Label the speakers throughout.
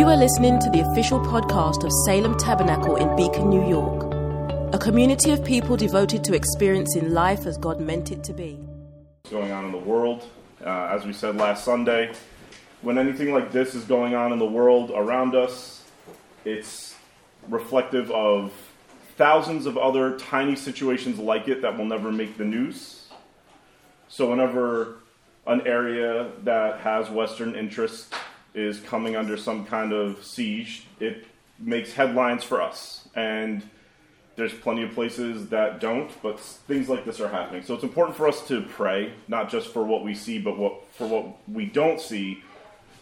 Speaker 1: You are listening to the official podcast of Salem Tabernacle in Beacon, New York, a community of people devoted to experiencing life as God meant it to be.
Speaker 2: What's going on in the world? Uh, as we said last Sunday, when anything like this is going on in the world around us, it's reflective of thousands of other tiny situations like it that will never make the news. So, whenever an area that has Western interest is coming under some kind of siege, it makes headlines for us. And there's plenty of places that don't, but things like this are happening. So it's important for us to pray, not just for what we see, but what, for what we don't see,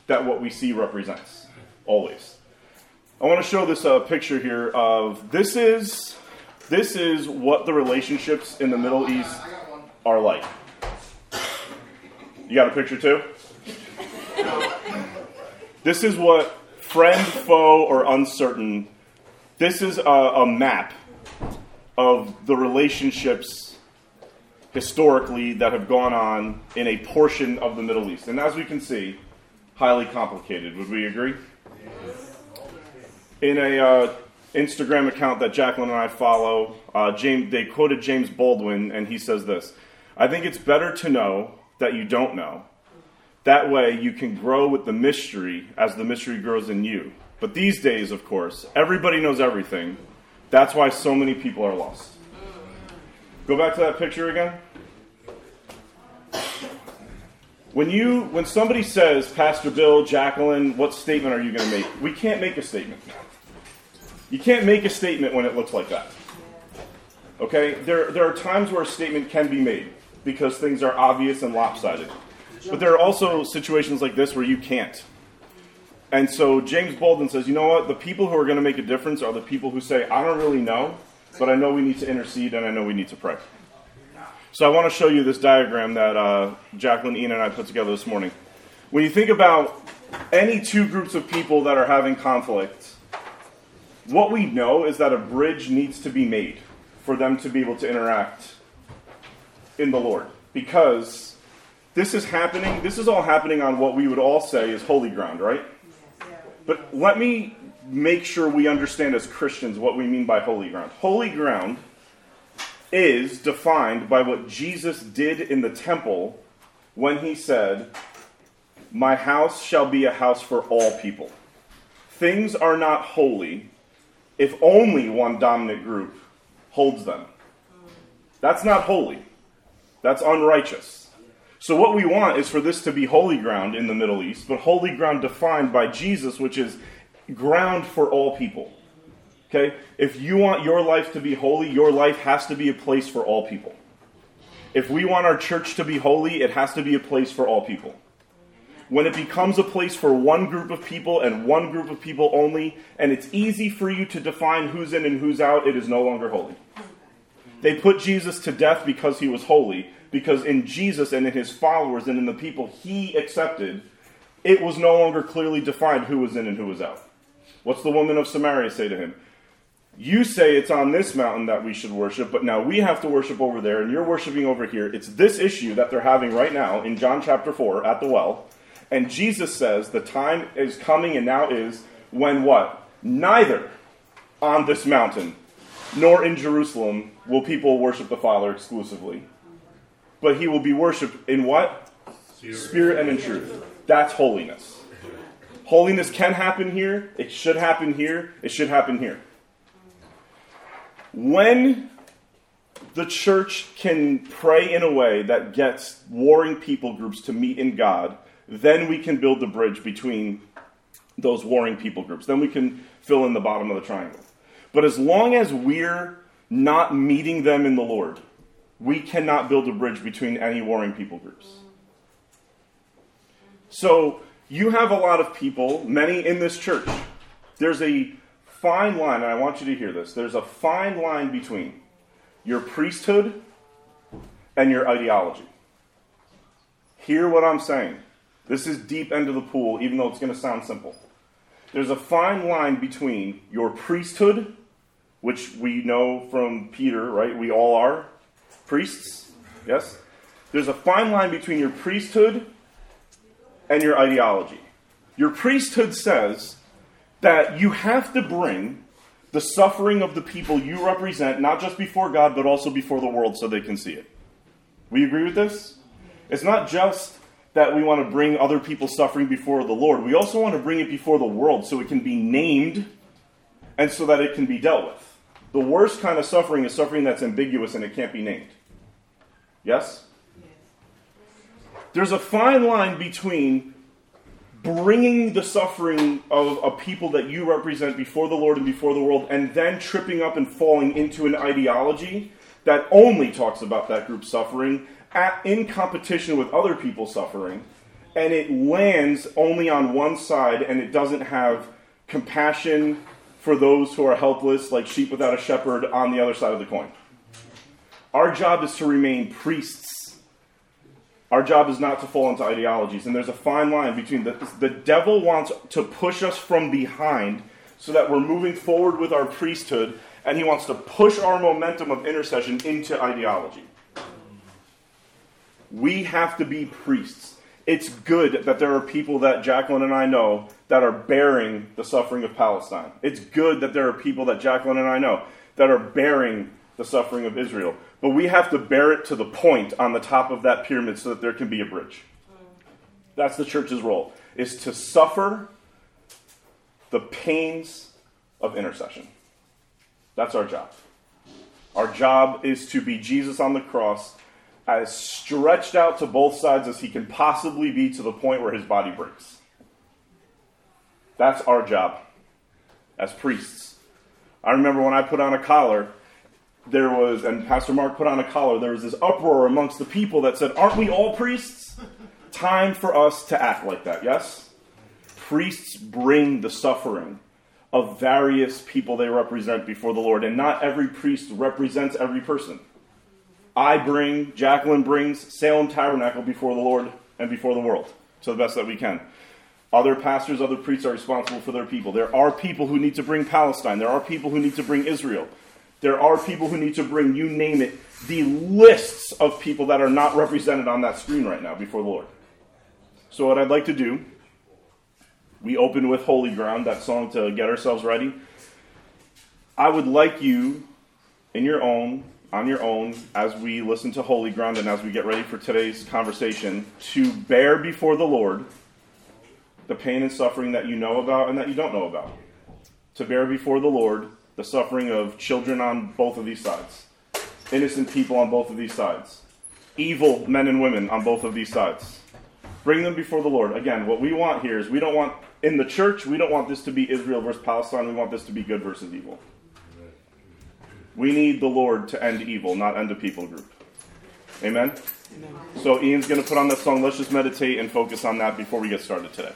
Speaker 2: that what we see represents, always. I want to show this uh, picture here of this is this is what the relationships in the Middle East are like. You got a picture too? This is what friend, foe, or uncertain. This is a, a map of the relationships historically that have gone on in a portion of the Middle East. And as we can see, highly complicated. Would we agree? In a uh, Instagram account that Jacqueline and I follow, uh, James, they quoted James Baldwin, and he says this I think it's better to know that you don't know. That way, you can grow with the mystery as the mystery grows in you. But these days, of course, everybody knows everything. That's why so many people are lost. Go back to that picture again. When you when somebody says, Pastor Bill, Jacqueline, what statement are you going to make? We can't make a statement. You can't make a statement when it looks like that. Okay? There, there are times where a statement can be made because things are obvious and lopsided. But there are also situations like this where you can't. And so James Baldwin says, you know what? The people who are going to make a difference are the people who say, I don't really know, but I know we need to intercede and I know we need to pray. So I want to show you this diagram that uh, Jacqueline, Ian, and I put together this morning. When you think about any two groups of people that are having conflict, what we know is that a bridge needs to be made for them to be able to interact in the Lord. Because this is happening, this is all happening on what we would all say is holy ground, right? But let me make sure we understand as Christians what we mean by holy ground. Holy ground is defined by what Jesus did in the temple when he said, My house shall be a house for all people. Things are not holy if only one dominant group holds them. That's not holy. That's unrighteous. So, what we want is for this to be holy ground in the Middle East, but holy ground defined by Jesus, which is ground for all people. Okay? If you want your life to be holy, your life has to be a place for all people. If we want our church to be holy, it has to be a place for all people. When it becomes a place for one group of people and one group of people only, and it's easy for you to define who's in and who's out, it is no longer holy. They put Jesus to death because he was holy, because in Jesus and in his followers and in the people he accepted, it was no longer clearly defined who was in and who was out. What's the woman of Samaria say to him? You say it's on this mountain that we should worship, but now we have to worship over there, and you're worshiping over here. It's this issue that they're having right now in John chapter 4 at the well. And Jesus says the time is coming and now is when what? Neither on this mountain nor in Jerusalem will people worship the Father exclusively. But he will be worshiped in what? Spirit and in truth. That's holiness. Holiness can happen here. It should happen here. It should happen here. When the church can pray in a way that gets warring people groups to meet in God, then we can build the bridge between those warring people groups. Then we can fill in the bottom of the triangle. But as long as we're not meeting them in the Lord, we cannot build a bridge between any warring people groups. So you have a lot of people, many in this church. There's a fine line, and I want you to hear this. There's a fine line between your priesthood and your ideology. Hear what I'm saying. This is deep end of the pool, even though it's going to sound simple. There's a fine line between your priesthood, which we know from Peter, right? We all are priests, yes? There's a fine line between your priesthood and your ideology. Your priesthood says that you have to bring the suffering of the people you represent, not just before God, but also before the world so they can see it. We agree with this? It's not just that we want to bring other people's suffering before the Lord, we also want to bring it before the world so it can be named and so that it can be dealt with. The worst kind of suffering is suffering that's ambiguous and it can't be named. Yes? There's a fine line between bringing the suffering of a people that you represent before the Lord and before the world, and then tripping up and falling into an ideology that only talks about that group's suffering at, in competition with other people's suffering, and it lands only on one side and it doesn't have compassion for those who are helpless, like sheep without a shepherd, on the other side of the coin. Our job is to remain priests. Our job is not to fall into ideologies. And there's a fine line between the, the devil wants to push us from behind so that we're moving forward with our priesthood, and he wants to push our momentum of intercession into ideology. We have to be priests. It's good that there are people that Jacqueline and I know that are bearing the suffering of Palestine. It's good that there are people that Jacqueline and I know that are bearing the suffering of Israel. But we have to bear it to the point on the top of that pyramid so that there can be a bridge. That's the church's role, is to suffer the pains of intercession. That's our job. Our job is to be Jesus on the cross, as stretched out to both sides as he can possibly be to the point where his body breaks. That's our job as priests. I remember when I put on a collar, there was, and Pastor Mark put on a collar, there was this uproar amongst the people that said, Aren't we all priests? Time for us to act like that, yes? Priests bring the suffering of various people they represent before the Lord, and not every priest represents every person. I bring, Jacqueline brings Salem Tabernacle before the Lord and before the world to the best that we can. Other pastors, other priests are responsible for their people. There are people who need to bring Palestine. There are people who need to bring Israel. There are people who need to bring, you name it, the lists of people that are not represented on that screen right now before the Lord. So, what I'd like to do, we open with Holy Ground, that song to get ourselves ready. I would like you, in your own, on your own, as we listen to Holy Ground and as we get ready for today's conversation, to bear before the Lord the pain and suffering that you know about and that you don't know about. To bear before the Lord the suffering of children on both of these sides, innocent people on both of these sides, evil men and women on both of these sides. Bring them before the Lord. Again, what we want here is we don't want, in the church, we don't want this to be Israel versus Palestine. We want this to be good versus evil. We need the Lord to end evil, not end a people group. Amen? Amen. So Ian's going to put on that song. Let's just meditate and focus on that before we get started today.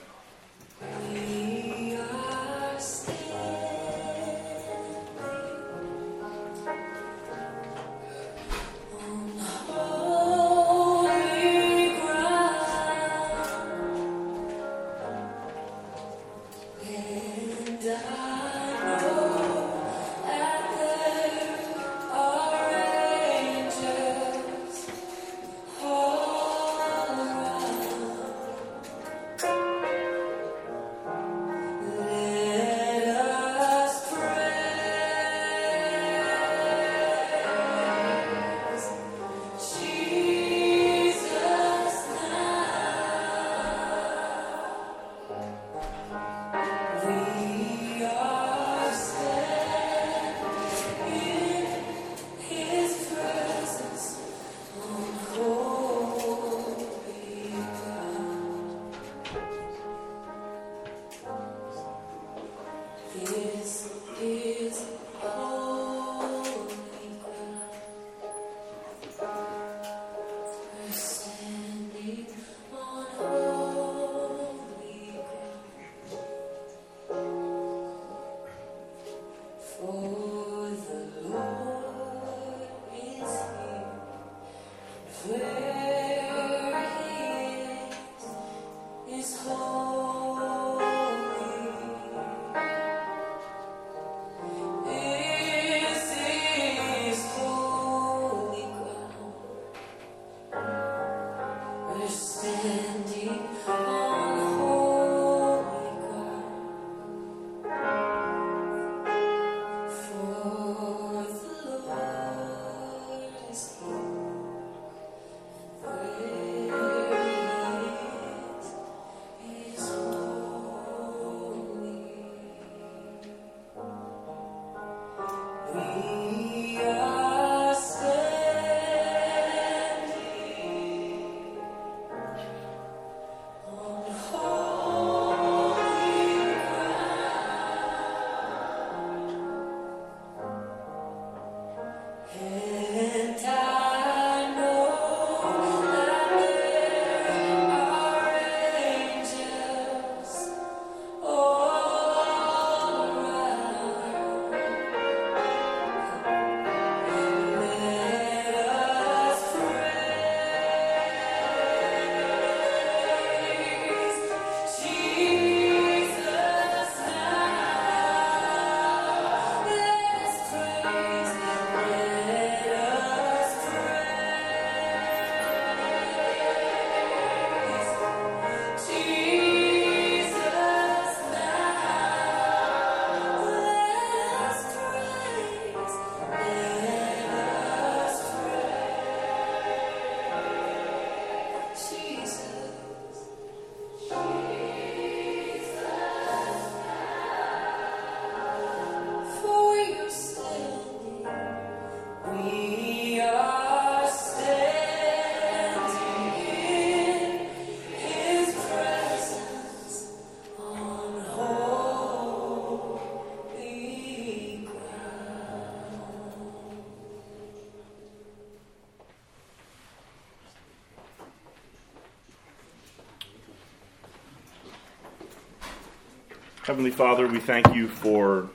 Speaker 2: Heavenly Father, we thank you for.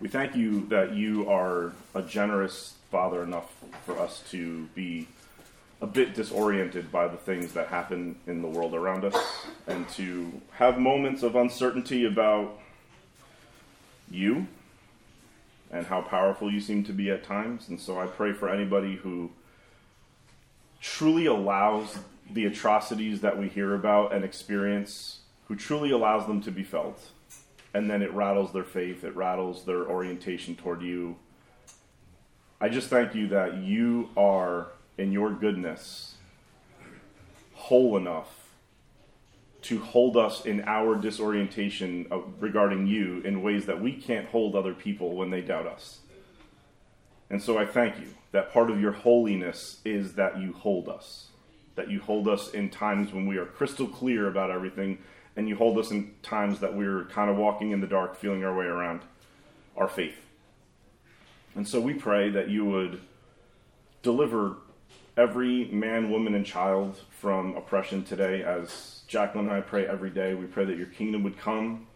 Speaker 2: We thank you that you are a generous Father enough for us to be a bit disoriented by the things that happen in the world around us and to have moments of uncertainty about you and how powerful you seem to be at times. And so I pray for anybody who truly allows the atrocities that we hear about and experience, who truly allows them to be felt. And then it rattles their faith, it rattles their orientation toward you. I just thank you that you are, in your goodness, whole enough to hold us in our disorientation of, regarding you in ways that we can't hold other people when they doubt us. And so I thank you that part of your holiness is that you hold us, that you hold us in times when we are crystal clear about everything, and you hold us in times that we're kind of walking in the dark, feeling our way around our faith. And so we pray that you would deliver every man, woman, and child from oppression today. As Jacqueline and I pray every day, we pray that your kingdom would come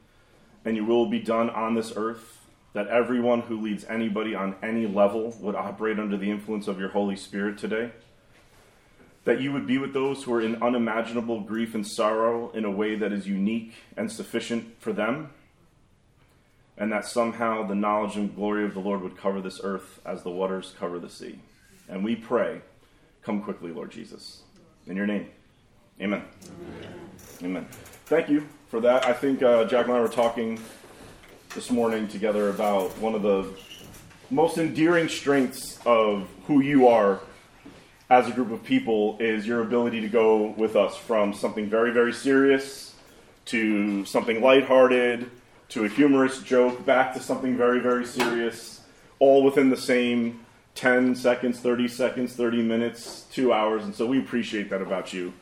Speaker 2: and your will be done on this earth, that everyone who leads anybody on any level would operate under the influence of your Holy Spirit today. That you would be with those who are in unimaginable grief and sorrow in a way that is unique and sufficient for them. And that somehow the knowledge and glory of the Lord would cover this earth as the waters cover the sea. And we pray Come quickly, Lord Jesus. In your name. Amen. Amen. Amen. Thank you for that. I think uh, Jack and I were talking this morning together about one of the most endearing strengths of who you are as a group of people is your ability to go with us from something very, very serious to something lighthearted to a humorous joke back to something very, very serious, all within the same 10 seconds, 30 seconds, 30 minutes, two hours. And so we appreciate that about you.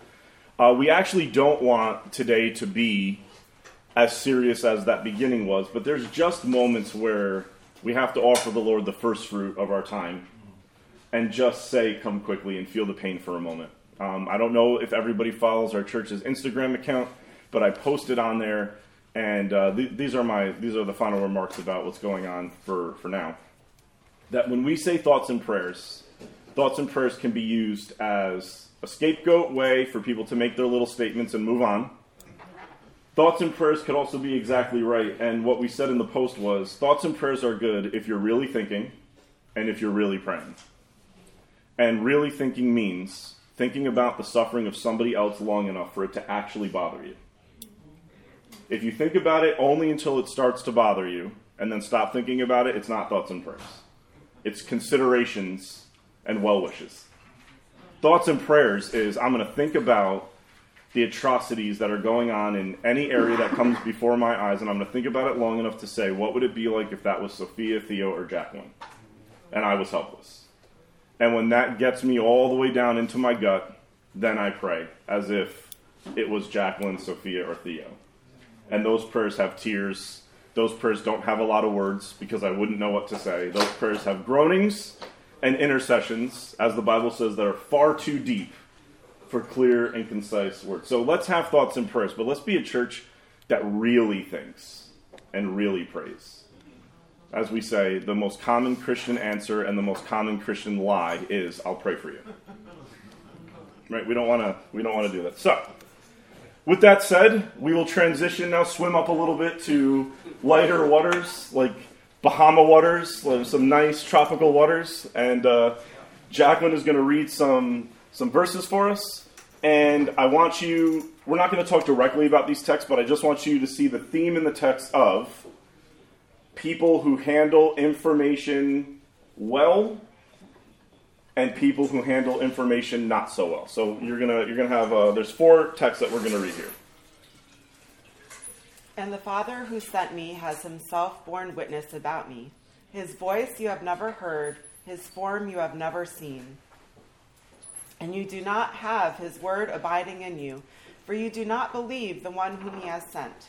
Speaker 2: Uh, we actually don't want today to be as serious as that beginning was, but there's just moments where we have to offer the Lord the first fruit of our time and just say, Come quickly and feel the pain for a moment. Um, I don't know if everybody follows our church's Instagram account, but I posted on there, and uh, th- these are my these are the final remarks about what's going on for, for now that when we say thoughts and prayers, thoughts and prayers can be used as a scapegoat way for people to make their little statements and move on. Thoughts and prayers could also be exactly right. And what we said in the post was thoughts and prayers are good if you're really thinking and if you're really praying. And really thinking means thinking about the suffering of somebody else long enough for it to actually bother you. If you think about it only until it starts to bother you and then stop thinking about it, it's not thoughts and prayers it's considerations and well wishes. Thoughts and prayers is I'm going to think about the atrocities that are going on in any area that comes before my eyes, and I'm going to think about it long enough to say, what would it be like if that was Sophia, Theo, or Jacqueline? And I was helpless. And when that gets me all the way down into my gut, then I pray as if it was Jacqueline, Sophia, or Theo. And those prayers have tears those prayers don't have a lot of words because I wouldn't know what to say. Those prayers have groanings and intercessions, as the Bible says, that are far too deep for clear and concise words. So let's have thoughts and prayers, but let's be a church that really thinks and really prays. As we say, the most common Christian answer and the most common Christian lie is, "I'll pray for you." Right? We don't want to. We don't want to do that. So, with that said, we will transition now, swim up a little bit to lighter waters, like Bahama waters, some nice tropical waters. And uh, Jacqueline is going to read some, some verses for us. And I want you, we're not going to talk directly about these texts, but I just want you to see the theme in the text of people who handle information well and people who handle information not so well. So you're gonna you're gonna have uh, there's four texts that we're gonna read here.
Speaker 3: And the Father who sent me has himself borne witness about me. His voice you have never heard, his form you have never seen. And you do not have his word abiding in you, for you do not believe the one whom he has sent.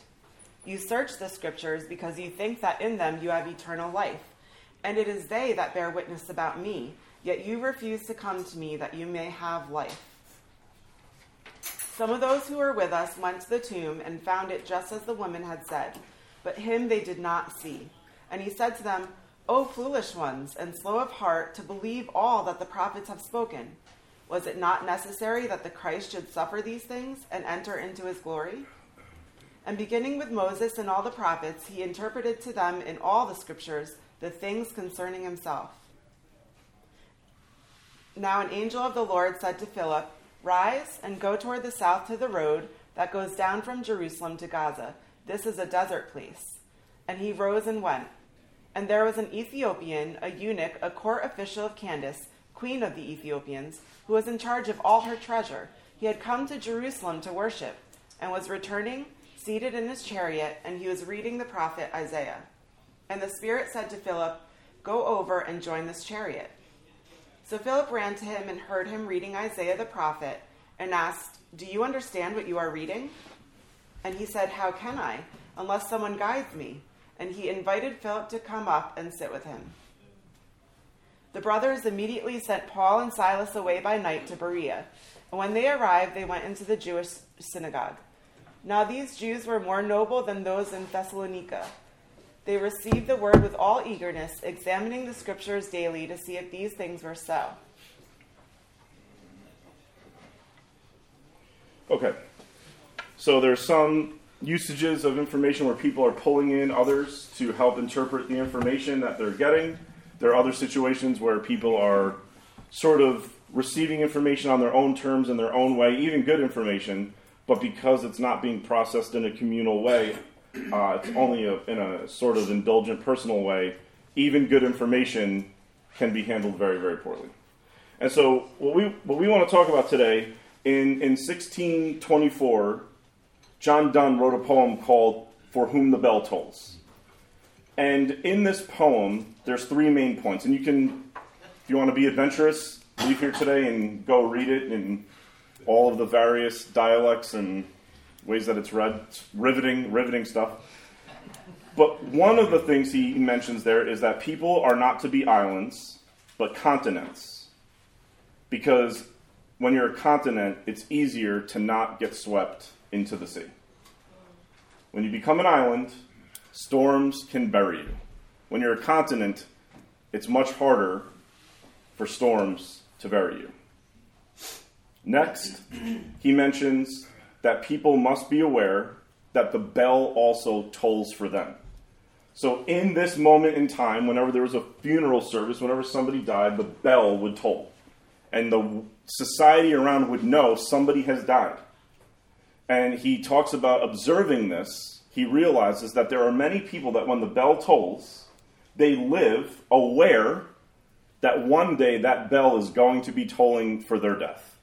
Speaker 3: You search the scriptures because you think that in them you have eternal life, and it is they that bear witness about me. Yet you refuse to come to me that you may have life. Some of those who were with us went to the tomb and found it just as the woman had said, but him they did not see. And he said to them, O foolish ones, and slow of heart to believe all that the prophets have spoken. Was it not necessary that the Christ should suffer these things and enter into his glory? And beginning with Moses and all the prophets, he interpreted to them in all the scriptures the things concerning himself. Now an angel of the Lord said to Philip, Rise and go toward the south to the road that goes down from Jerusalem to Gaza. This is a desert place. And he rose and went. And there was an Ethiopian, a eunuch, a court official of Candace, queen of the Ethiopians, who was in charge of all her treasure. He had come to Jerusalem to worship, and was returning, seated in his chariot, and he was reading the prophet Isaiah. And the Spirit said to Philip, Go over and join this chariot. So Philip ran to him and heard him reading Isaiah the prophet and asked, Do you understand what you are reading? And he said, How can I, unless someone guides me? And he invited Philip to come up and sit with him. The brothers immediately sent Paul and Silas away by night to Berea. And when they arrived, they went into the Jewish synagogue. Now these Jews were more noble than those in Thessalonica they received the word with all eagerness, examining the scriptures daily to see if these things were so.
Speaker 2: Okay. So there's some usages of information where people are pulling in others to help interpret the information that they're getting. There are other situations where people are sort of receiving information on their own terms in their own way, even good information, but because it's not being processed in a communal way, uh, it's only a, in a sort of indulgent personal way, even good information can be handled very, very poorly. And so, what we, what we want to talk about today, in, in 1624, John Donne wrote a poem called For Whom the Bell Tolls. And in this poem, there's three main points. And you can, if you want to be adventurous, leave here today and go read it in all of the various dialects and ways that it's read. It's riveting, riveting stuff. But one of the things he mentions there is that people are not to be islands, but continents. Because when you're a continent, it's easier to not get swept into the sea. When you become an island, storms can bury you. When you're a continent, it's much harder for storms to bury you. Next, he mentions that people must be aware that the bell also tolls for them. So, in this moment in time, whenever there was a funeral service, whenever somebody died, the bell would toll. And the society around would know somebody has died. And he talks about observing this. He realizes that there are many people that when the bell tolls, they live aware that one day that bell is going to be tolling for their death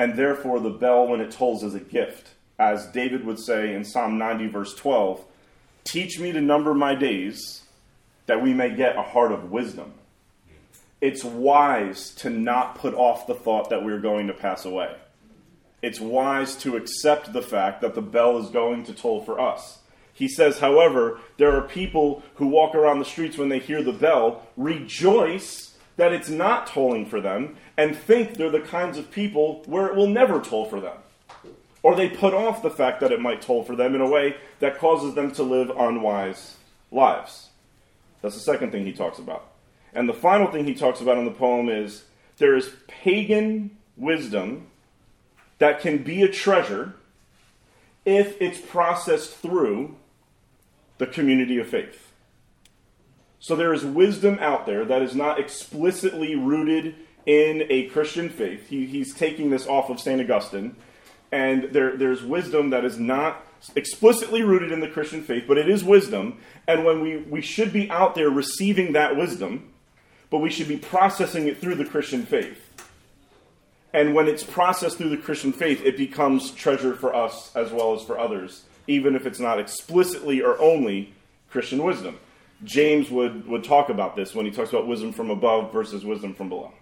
Speaker 2: and therefore the bell when it tolls is a gift. As David would say in Psalm 90, verse 12, Teach me to number my days, that we may get a heart of wisdom. It's wise to not put off the thought that we're going to pass away. It's wise to accept the fact that the bell is going to toll for us. He says, however, there are people who walk around the streets when they hear the bell, rejoice that it's not tolling for them and think they're the kinds of people where it will never toll for them. Or they put off the fact that it might toll for them in a way that causes them to live unwise lives. That's the second thing he talks about. And the final thing he talks about in the poem is there is pagan wisdom that can be a treasure if it's processed through the community of faith. So there is wisdom out there that is not explicitly rooted in a Christian faith. He, he's taking this off of St. Augustine. And there, there's wisdom that is not explicitly rooted in the Christian faith, but it is wisdom. And when we, we should be out there receiving that wisdom, but we should be processing it through the Christian faith. And when it's processed through the Christian faith, it becomes treasure for us as well as for others, even if it's not explicitly or only Christian wisdom. James would, would talk about this when he talks about wisdom from above versus wisdom from below.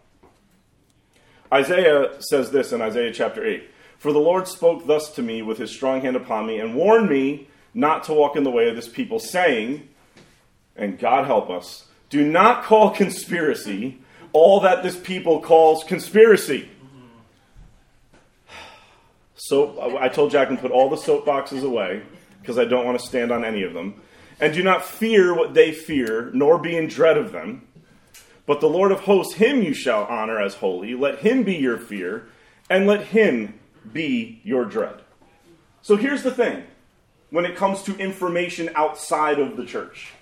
Speaker 2: Isaiah says this in Isaiah chapter 8 For the Lord spoke thus to me with his strong hand upon me, and warned me not to walk in the way of this people, saying, and God help us, do not call conspiracy all that this people calls conspiracy. So I told Jacqueline put all the soapboxes away because I don't want to stand on any of them. And do not fear what they fear, nor be in dread of them. But the Lord of hosts, him you shall honor as holy. Let him be your fear, and let him be your dread. So here's the thing when it comes to information outside of the church.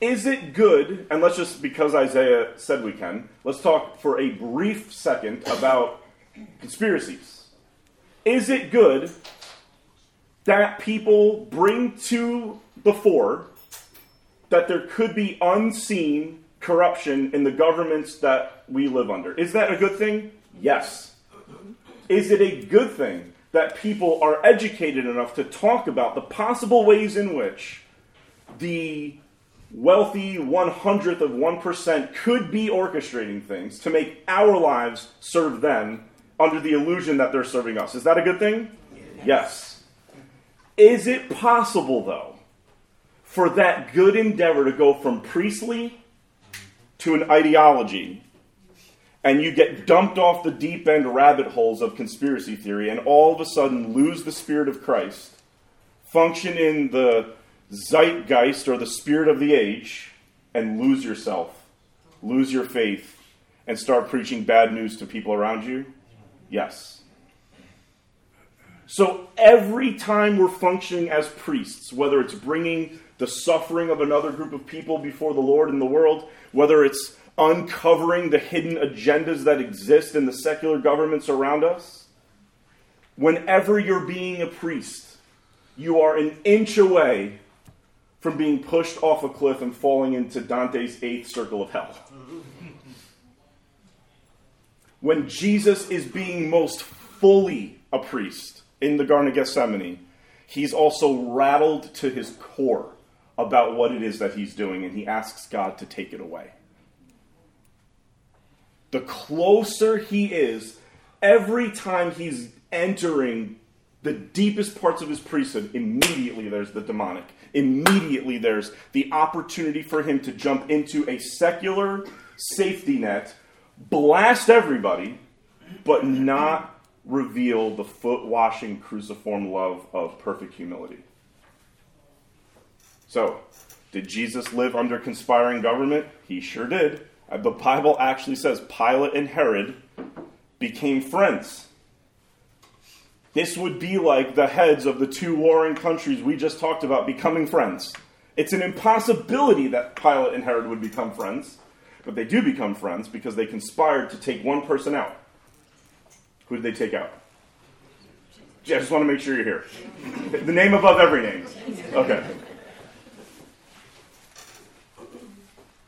Speaker 2: Is it good, and let's just, because Isaiah said we can, let's talk for a brief second about conspiracies. Is it good that people bring to the fore that there could be unseen corruption in the governments that we live under? Is that a good thing? Yes. Is it a good thing that people are educated enough to talk about the possible ways in which the wealthy one hundredth of 1% could be orchestrating things to make our lives serve them under the illusion that they're serving us. Is that a good thing? Yes. yes. Is it possible, though, for that good endeavor to go from priestly to an ideology and you get dumped off the deep end rabbit holes of conspiracy theory and all of a sudden lose the spirit of Christ, function in the zeitgeist or the spirit of the age and lose yourself, lose your faith, and start preaching bad news to people around you? Yes. So every time we're functioning as priests, whether it's bringing the suffering of another group of people before the Lord in the world, whether it's uncovering the hidden agendas that exist in the secular governments around us, whenever you're being a priest, you are an inch away from being pushed off a cliff and falling into Dante's eighth circle of hell. When Jesus is being most fully a priest in the Garden of Gethsemane, he's also rattled to his core about what it is that he's doing, and he asks God to take it away. The closer he is, every time he's entering the deepest parts of his priesthood, immediately there's the demonic. Immediately there's the opportunity for him to jump into a secular safety net, blast everybody, but not reveal the foot washing cruciform love of perfect humility. So, did Jesus live under conspiring government? He sure did. Uh, the Bible actually says Pilate and Herod became friends. This would be like the heads of the two warring countries we just talked about becoming friends. It's an impossibility that Pilate and Herod would become friends, but they do become friends because they conspired to take one person out. Who did they take out? Yeah, I just want to make sure you're here. The name above every name. Okay.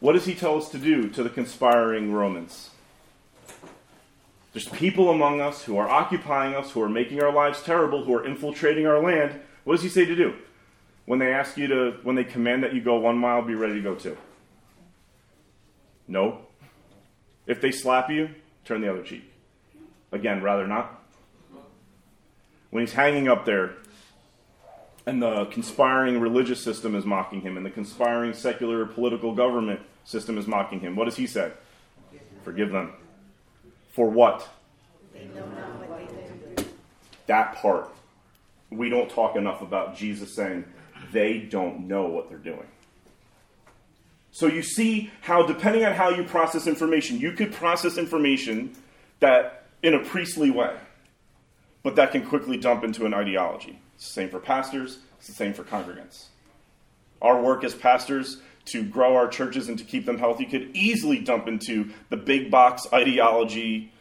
Speaker 2: What does he tell us to do to the conspiring Romans? There's people among us who are occupying us, who are making our lives terrible, who are infiltrating our land. What does he say to do? When they ask you to, when they command that you go one mile, be ready to go two. No. If they slap you, turn the other cheek. Again, rather not. When he's hanging up there, and the conspiring religious system is mocking him, and the conspiring secular political government system is mocking him, what does he say? Forgive them. For what? That part. We don't talk enough about Jesus saying they don't know what they're doing. So you see how, depending on how you process information, you could process information that in a priestly way, but that can quickly dump into an ideology. It's the same for pastors, it's the same for congregants. Our work as pastors to grow our churches and to keep them healthy could easily dump into the big box ideology,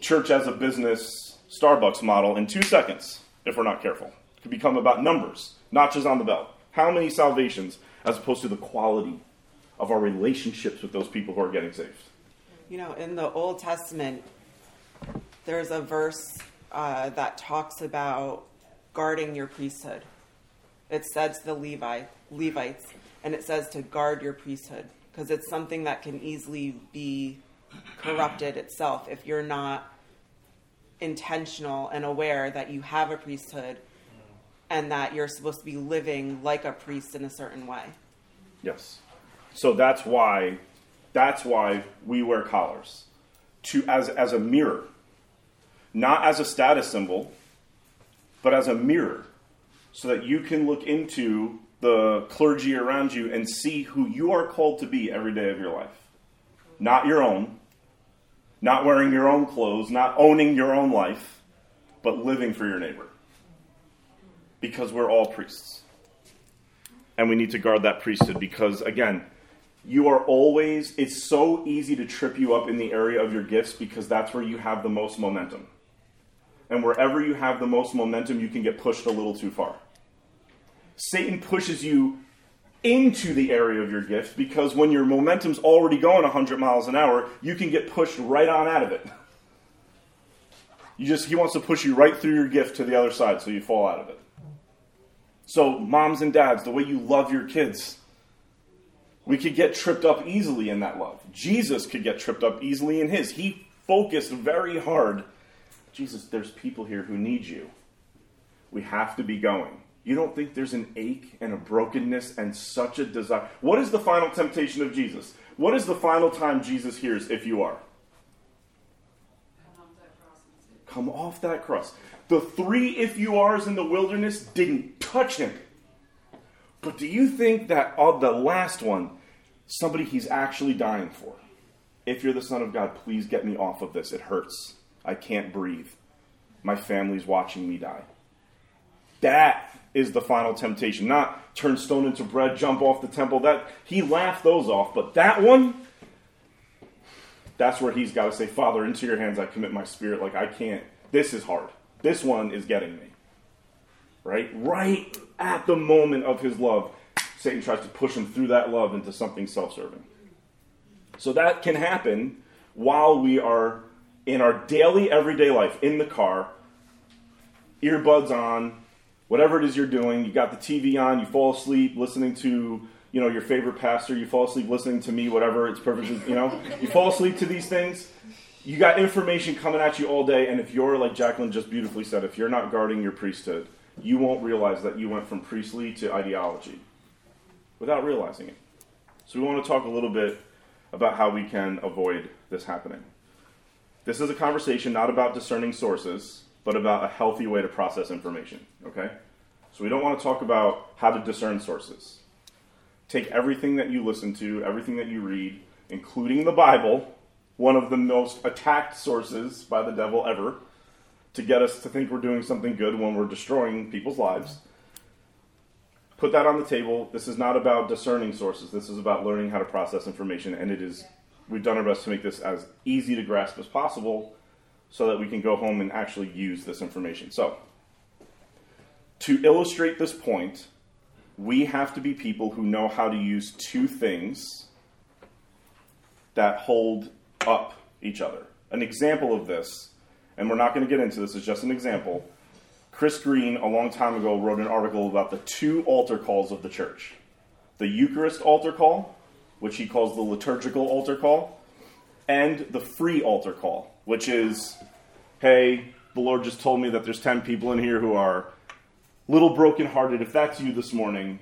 Speaker 2: church as a business, Starbucks model in two seconds if we're not careful. It could become about numbers, notches on the belt. How many salvations, as opposed to the quality of our relationships with those people who are getting saved.
Speaker 3: You know, in the Old Testament, there's a verse uh, that talks about guarding your priesthood. It says the Levi, Levites, and it says to guard your priesthood because it's something that can easily be corrupted itself if you're not intentional and aware that you have a priesthood and that you're supposed to be living like a priest in a certain way.
Speaker 2: Yes. So that's why that's why we wear collars to as as a mirror, not as a status symbol, but as a mirror so that you can look into the clergy around you and see who you are called to be every day of your life. Not your own, not wearing your own clothes, not owning your own life, but living for your neighbor. Because we're all priests. And we need to guard that priesthood because, again, you are always, it's so easy to trip you up in the area of your gifts because that's where you have the most momentum. And wherever you have the most momentum, you can get pushed a little too far. Satan pushes you into the area of your gift because when your momentum's already going 100 miles an hour, you can get pushed right on out of it. You just he wants to push you right through your gift to the other side so you fall out of it. So, moms and dads, the way you love your kids, we could get tripped up easily in that love. Jesus could get tripped up easily in his. He focused very hard. Jesus, there's people here who need you. We have to be going. You don't think there's an ache and a brokenness and such a desire? What is the final temptation of Jesus? What is the final time Jesus hears if you are? Come off that cross. The three if you are's in the wilderness didn't touch him. But do you think that of the last one, somebody he's actually dying for? If you're the Son of God, please get me off of this. It hurts. I can't breathe. My family's watching me die. That is the final temptation. Not turn stone into bread, jump off the temple. That he laughed those off, but that one, that's where he's got to say, Father, into your hands I commit my spirit. Like I can't. This is hard. This one is getting me. Right? Right at the moment of his love, Satan tries to push him through that love into something self serving. So that can happen while we are in our daily, everyday life, in the car, earbuds on, whatever it is you're doing, you got the TV on, you fall asleep listening to you know your favorite pastor, you fall asleep listening to me, whatever. It's perfect, you know you fall asleep to these things. You got information coming at you all day, and if you're like Jacqueline just beautifully said, if you're not guarding your priesthood, you won't realize that you went from priestly to ideology without realizing it. So we want to talk a little bit about how we can avoid this happening. This is a conversation not about discerning sources but about a healthy way to process information. Okay? So we don't want to talk about how to discern sources. Take everything that you listen to, everything that you read, including the Bible, one of the most attacked sources by the devil ever, to get us to think we're doing something good when we're destroying people's lives. Put that on the table. This is not about discerning sources. This is about learning how to process information, and it is we've done our best to make this as easy to grasp as possible so that we can go home and actually use this information. So, to illustrate this point, we have to be people who know how to use two things that hold up each other. An example of this, and we're not going to get into this, is just an example. Chris Green, a long time ago, wrote an article about the two altar calls of the church the Eucharist altar call, which he calls the liturgical altar call, and the free altar call, which is, hey, the Lord just told me that there's 10 people in here who are little brokenhearted. If that's you this morning,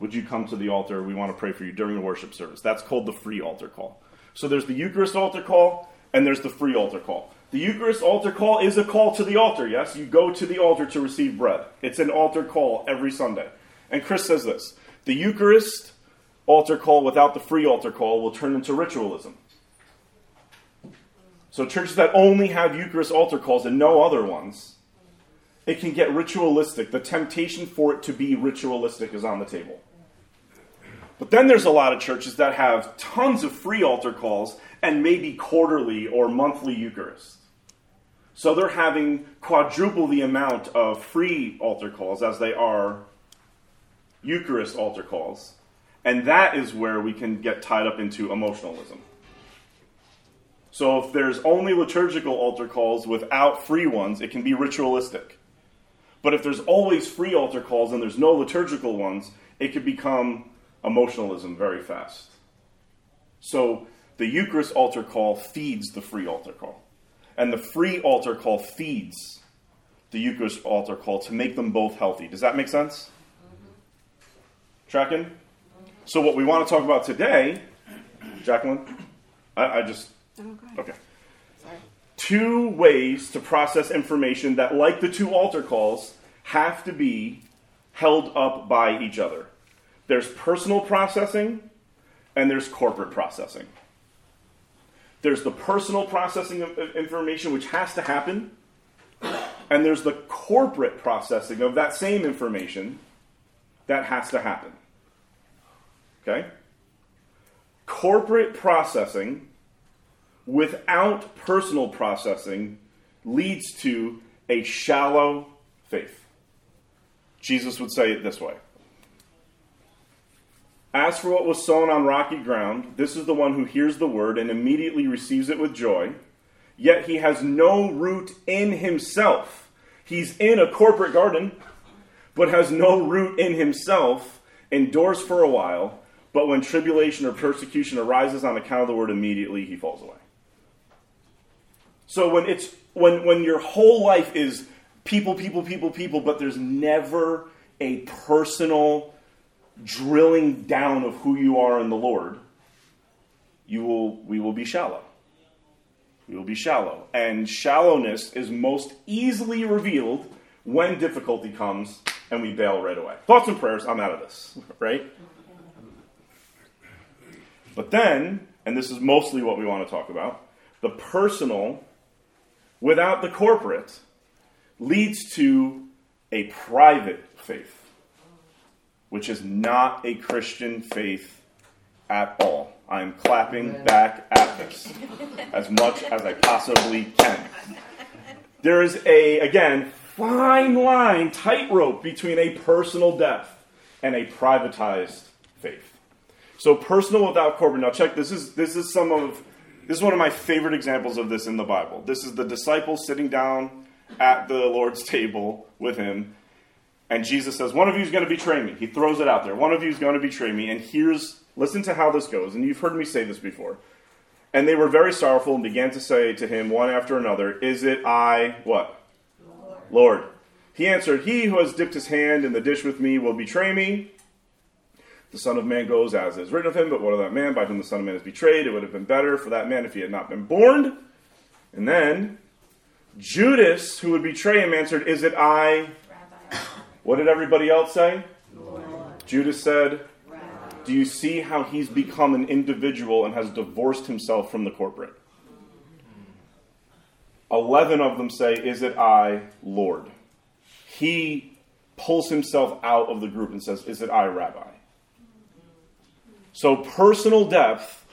Speaker 2: would you come to the altar? We want to pray for you during the worship service. That's called the free altar call. So there's the Eucharist altar call, and there's the free altar call. The Eucharist altar call is a call to the altar, yes? You go to the altar to receive bread. It's an altar call every Sunday. And Chris says this the Eucharist altar call without the free altar call will turn into ritualism. So churches that only have Eucharist altar calls and no other ones, it can get ritualistic. The temptation for it to be ritualistic is on the table. But then there's a lot of churches that have tons of free altar calls and maybe quarterly or monthly Eucharist. So they're having quadruple the amount of free altar calls as they are Eucharist altar calls. And that is where we can get tied up into emotionalism. So if there's only liturgical altar calls without free ones, it can be ritualistic. But if there's always free altar calls and there's no liturgical ones, it could become emotionalism very fast. So the Eucharist altar call feeds the free altar call. And the free altar call feeds the Eucharist altar call to make them both healthy. Does that make sense? Mm-hmm. Tracking? So, what we want to talk about today, Jacqueline, I, I just Okay.
Speaker 3: Sorry.
Speaker 2: Two ways to process information that, like the two altar calls, have to be held up by each other. There's personal processing and there's corporate processing. There's the personal processing of information, which has to happen, and there's the corporate processing of that same information that has to happen. Okay? Corporate processing without personal processing leads to a shallow faith. Jesus would say it this way As for what was sown on rocky ground, this is the one who hears the word and immediately receives it with joy, yet he has no root in himself. He's in a corporate garden, but has no root in himself, endures for a while, but when tribulation or persecution arises on account of the word, immediately he falls away. So when it's when when your whole life is people, people, people, people, but there's never a personal drilling down of who you are in the Lord, you will we will be shallow. We will be shallow. And shallowness is most easily revealed when difficulty comes and we bail right away. Thoughts and prayers, I'm out of this, right? But then, and this is mostly what we want to talk about, the personal without the corporate leads to a private faith, which is not a Christian faith at all. I'm clapping back at this as much as I possibly can. There is a, again, fine line, tightrope between a personal death and a privatized faith. So personal without corporate. Now check this is this is some of this is one of my favorite examples of this in the Bible. This is the disciples sitting down at the Lord's table with him. And Jesus says, One of you is going to betray me. He throws it out there. One of you is going to betray me. And here's, listen to how this goes. And you've heard me say this before. And they were very sorrowful and began to say to him one after another, Is it I, what? Lord. Lord. He answered, He who has dipped his hand in the dish with me will betray me. The Son of Man goes as is written of him, but what of that man by whom the Son of Man is betrayed? It would have been better for that man if he had not been born. And then Judas, who would betray him, answered, Is it I? Rabbi. What did everybody else say? Lord. Judas said, Rabbi. Do you see how he's become an individual and has divorced himself from the corporate? Eleven of them say, Is it I, Lord? He pulls himself out of the group and says, Is it I, Rabbi? So, personal depth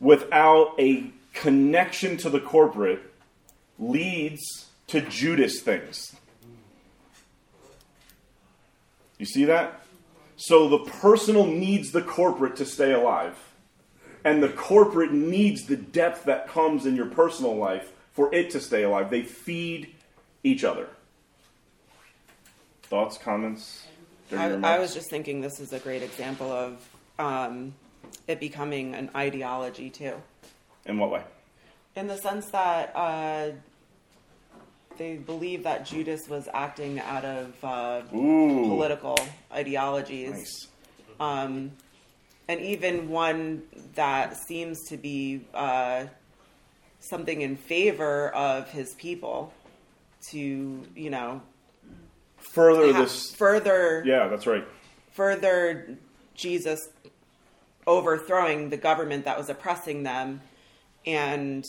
Speaker 2: without a connection to the corporate leads to Judas things. You see that? So, the personal needs the corporate to stay alive. And the corporate needs the depth that comes in your personal life for it to stay alive. They feed each other. Thoughts, comments?
Speaker 3: I, I, was just thinking this is a great example of um, it becoming an ideology too.
Speaker 2: In what way?
Speaker 3: In the sense that uh, they believe that Judas was acting out of uh, political ideologies. Nice. Um, and even one that seems to be uh, something in favor of his people to, you know,
Speaker 2: further this
Speaker 3: further
Speaker 2: yeah that's right
Speaker 3: further jesus overthrowing the government that was oppressing them and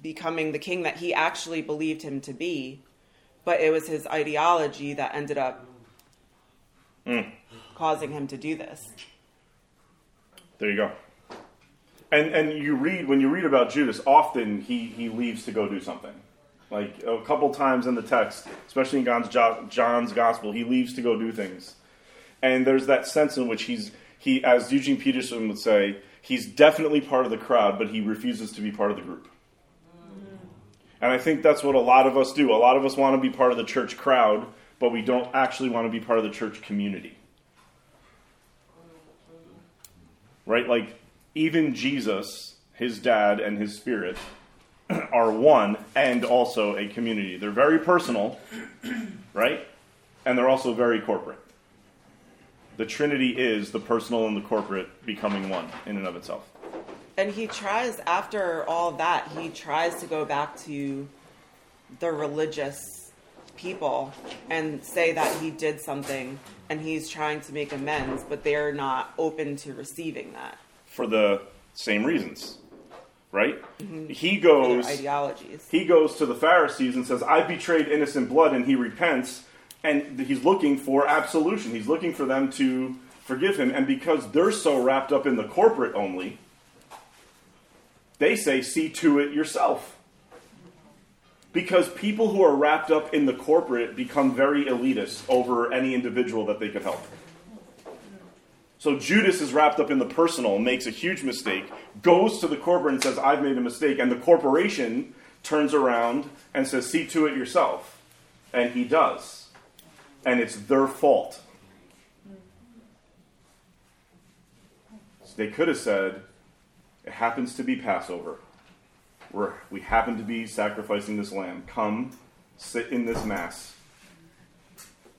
Speaker 3: becoming the king that he actually believed him to be. But it was his ideology that ended up mm. causing him to do this.
Speaker 2: There you go. And and you read when you read about Judas, often he he leaves to go do something. Like a couple times in the text, especially in John's, John's gospel, he leaves to go do things. And there's that sense in which he's he, as Eugene Peterson would say, he's definitely part of the crowd, but he refuses to be part of the group. And I think that's what a lot of us do. A lot of us want to be part of the church crowd, but we don't actually want to be part of the church community. Right? Like, even Jesus, his dad, and his spirit are one and also a community. They're very personal, right? And they're also very corporate the Trinity is the personal and the corporate becoming one in and of itself.
Speaker 3: And he tries, after all that, he tries to go back to the religious people and say that he did something and he's trying to make amends, but they're not open to receiving that.
Speaker 2: For the same reasons, right?
Speaker 3: Mm-hmm.
Speaker 2: He goes.
Speaker 3: ideologies.
Speaker 2: he goes to the Pharisees and says, I betrayed innocent blood, and he repents, and he's looking for absolution. He's looking for them to forgive him. And because they're so wrapped up in the corporate only, they say, See to it yourself. Because people who are wrapped up in the corporate become very elitist over any individual that they could help. So Judas is wrapped up in the personal, makes a huge mistake, goes to the corporate and says, I've made a mistake. And the corporation turns around and says, See to it yourself. And he does. And it's their fault. They could have said, It happens to be Passover. We're, we happen to be sacrificing this lamb. Come, sit in this Mass,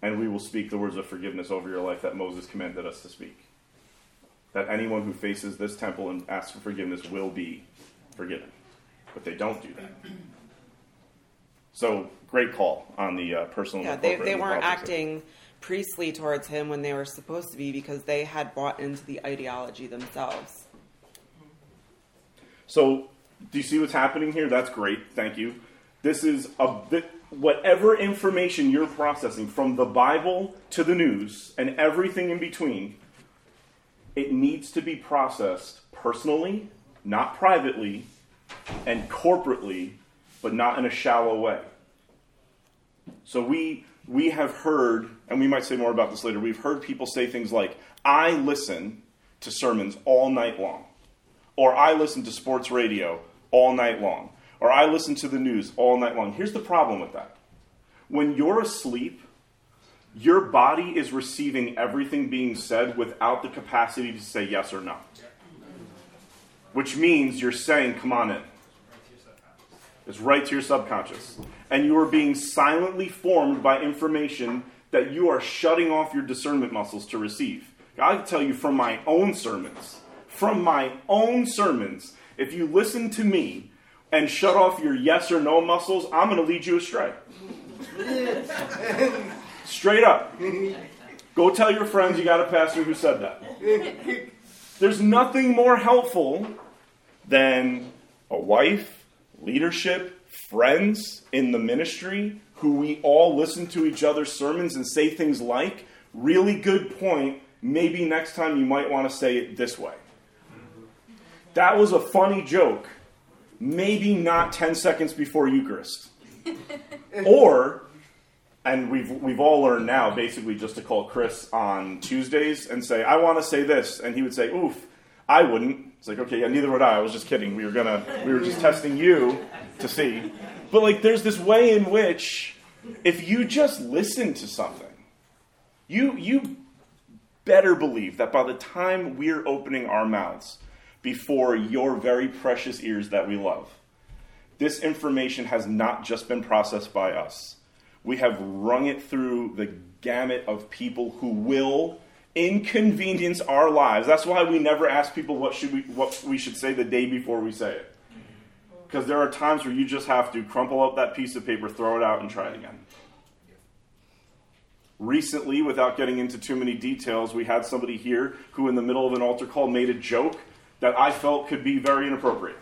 Speaker 2: and we will speak the words of forgiveness over your life that Moses commanded us to speak that anyone who faces this temple and asks for forgiveness will be forgiven. But they don't do that. So, great call on the uh, personal.
Speaker 3: Yeah, they, they weren't acting priestly towards him when they were supposed to be because they had bought into the ideology themselves.
Speaker 2: So, do you see what's happening here? That's great. Thank you. This is a bit, whatever information you're processing from the Bible to the news and everything in between, it needs to be processed personally, not privately, and corporately, but not in a shallow way. So we we have heard, and we might say more about this later. We've heard people say things like, "I listen to sermons all night long," or "I listen to sports radio all night long," or "I listen to the news all night long." Here's the problem with that: when you're asleep, your body is receiving everything being said without the capacity to say yes or no. Which means you're saying, "Come on in." It's right to your subconscious. And you are being silently formed by information that you are shutting off your discernment muscles to receive. I can tell you from my own sermons, from my own sermons, if you listen to me and shut off your yes or no muscles, I'm going to lead you astray. Straight up. Go tell your friends you got a pastor who said that. There's nothing more helpful than a wife, leadership, friends in the ministry who we all listen to each other's sermons and say things like, really good point, maybe next time you might want to say it this way. That was a funny joke. Maybe not 10 seconds before Eucharist. or, and we've, we've all learned now basically just to call Chris on Tuesdays and say, I want to say this. And he would say, oof, I wouldn't. It's like, okay, yeah, neither would I. I was just kidding. We were gonna, we were just testing you to see. But like, there's this way in which, if you just listen to something, you you better believe that by the time we're opening our mouths before your very precious ears that we love, this information has not just been processed by us. We have wrung it through the gamut of people who will inconvenience our lives. That's why we never ask people what should we what we should say the day before we say it. Because there are times where you just have to crumple up that piece of paper, throw it out, and try it again. Recently, without getting into too many details, we had somebody here who, in the middle of an altar call, made a joke that I felt could be very inappropriate.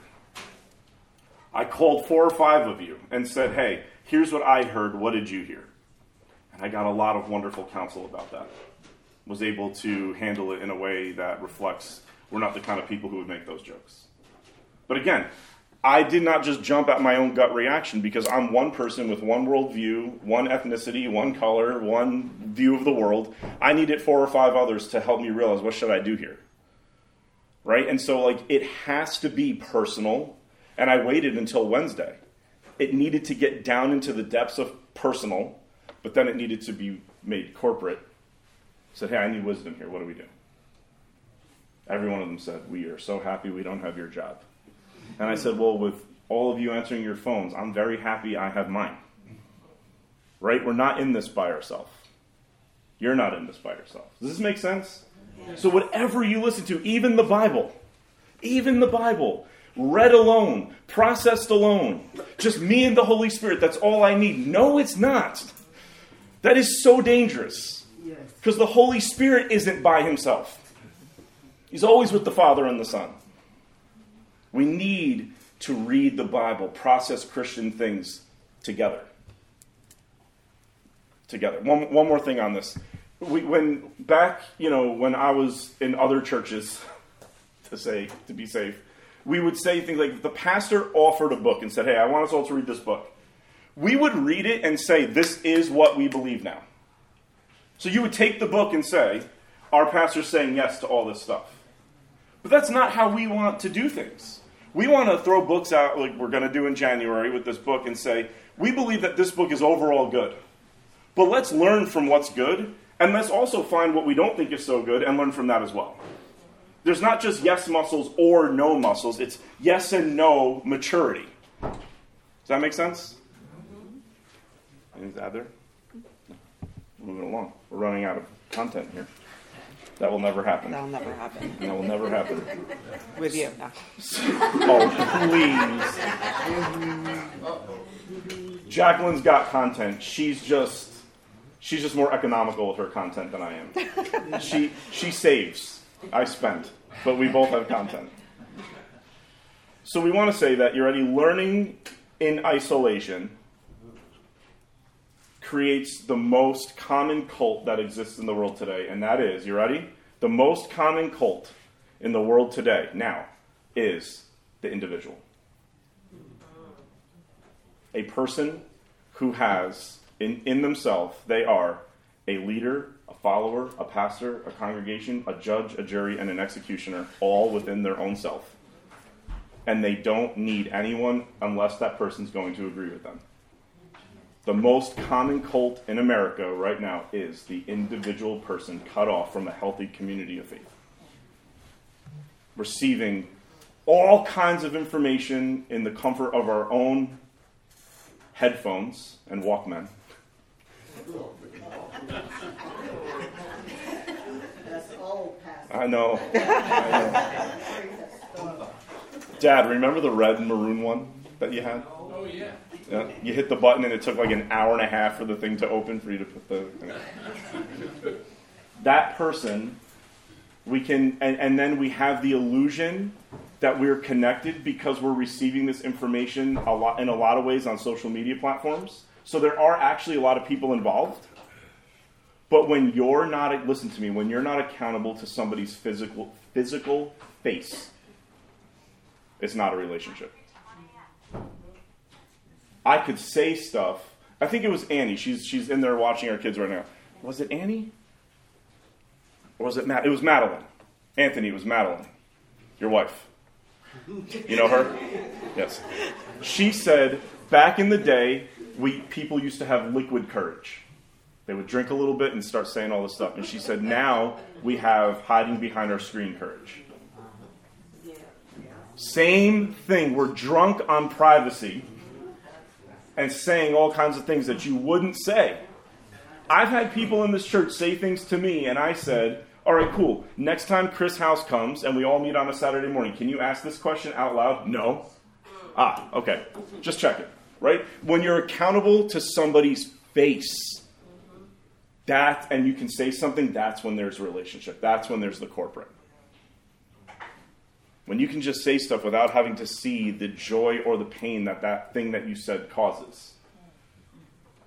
Speaker 2: I called four or five of you and said, Hey, here's what I heard. What did you hear? And I got a lot of wonderful counsel about that. Was able to handle it in a way that reflects we're not the kind of people who would make those jokes. But again, I did not just jump at my own gut reaction because I'm one person with one worldview, one ethnicity, one color, one view of the world. I needed four or five others to help me realize what should I do here. Right? And so like it has to be personal, and I waited until Wednesday. It needed to get down into the depths of personal, but then it needed to be made corporate. Said, "Hey, I need wisdom here. What do we do?" Every one of them said, "We are so happy we don't have your job." And I said, Well, with all of you answering your phones, I'm very happy I have mine. Right? We're not in this by ourselves. You're not in this by yourself. Does this make sense? So, whatever you listen to, even the Bible, even the Bible, read alone, processed alone, just me and the Holy Spirit, that's all I need. No, it's not. That is so dangerous. Because the Holy Spirit isn't by himself, He's always with the Father and the Son. We need to read the Bible, process Christian things together. Together. One, one more thing on this. We, when back, you know, when I was in other churches, to say to be safe, we would say things like the pastor offered a book and said, "Hey, I want us all to read this book." We would read it and say, "This is what we believe now." So you would take the book and say, "Our pastor's saying yes to all this stuff." But that's not how we want to do things. We want to throw books out like we're going to do in January with this book and say, we believe that this book is overall good. But let's learn from what's good, and let's also find what we don't think is so good and learn from that as well. There's not just yes muscles or no muscles, it's yes and no maturity. Does that make sense? Mm-hmm. Anything to add there? Moving along. We're running out of content here. That will never happen.
Speaker 3: That'll never happen
Speaker 2: That will never happen.
Speaker 3: with you. No.
Speaker 2: Oh, please. Jacqueline's got content. She's just she's just more economical with her content than I am. She she saves. I spend. But we both have content. So we want to say that you're already learning in isolation creates the most common cult that exists in the world today, and that is, you ready? The most common cult in the world today now is the individual. A person who has in, in themselves, they are a leader, a follower, a pastor, a congregation, a judge, a jury, and an executioner, all within their own self. And they don't need anyone unless that person's going to agree with them. The most common cult in America right now is the individual person cut off from a healthy community of faith. Receiving all kinds of information in the comfort of our own headphones and Walkman.
Speaker 4: That's all.
Speaker 2: I know. I know. Dad, remember the red and maroon one that you had?
Speaker 5: Oh, yeah.
Speaker 2: Yeah, you hit the button and it took like an hour and a half for the thing to open for you to put the. that person, we can, and, and then we have the illusion that we're connected because we're receiving this information a lot in a lot of ways on social media platforms. So there are actually a lot of people involved. But when you're not, listen to me, when you're not accountable to somebody's physical physical face, it's not a relationship. I could say stuff. I think it was Annie. She's she's in there watching our kids right now. Was it Annie? Or was it Matt? It was Madeline. Anthony, it was Madeline. Your wife. You know her? Yes. She said back in the day, we people used to have liquid courage. They would drink a little bit and start saying all this stuff. And she said now we have hiding behind our screen courage. Same thing. We're drunk on privacy and saying all kinds of things that you wouldn't say. I've had people in this church say things to me, and I said, All right, cool. Next time Chris House comes and we all meet on a Saturday morning, can you ask this question out loud? No. Ah, okay. Just check it, right? When you're accountable to somebody's face, that, and you can say something, that's when there's a relationship. That's when there's the corporate. When you can just say stuff without having to see the joy or the pain that that thing that you said causes.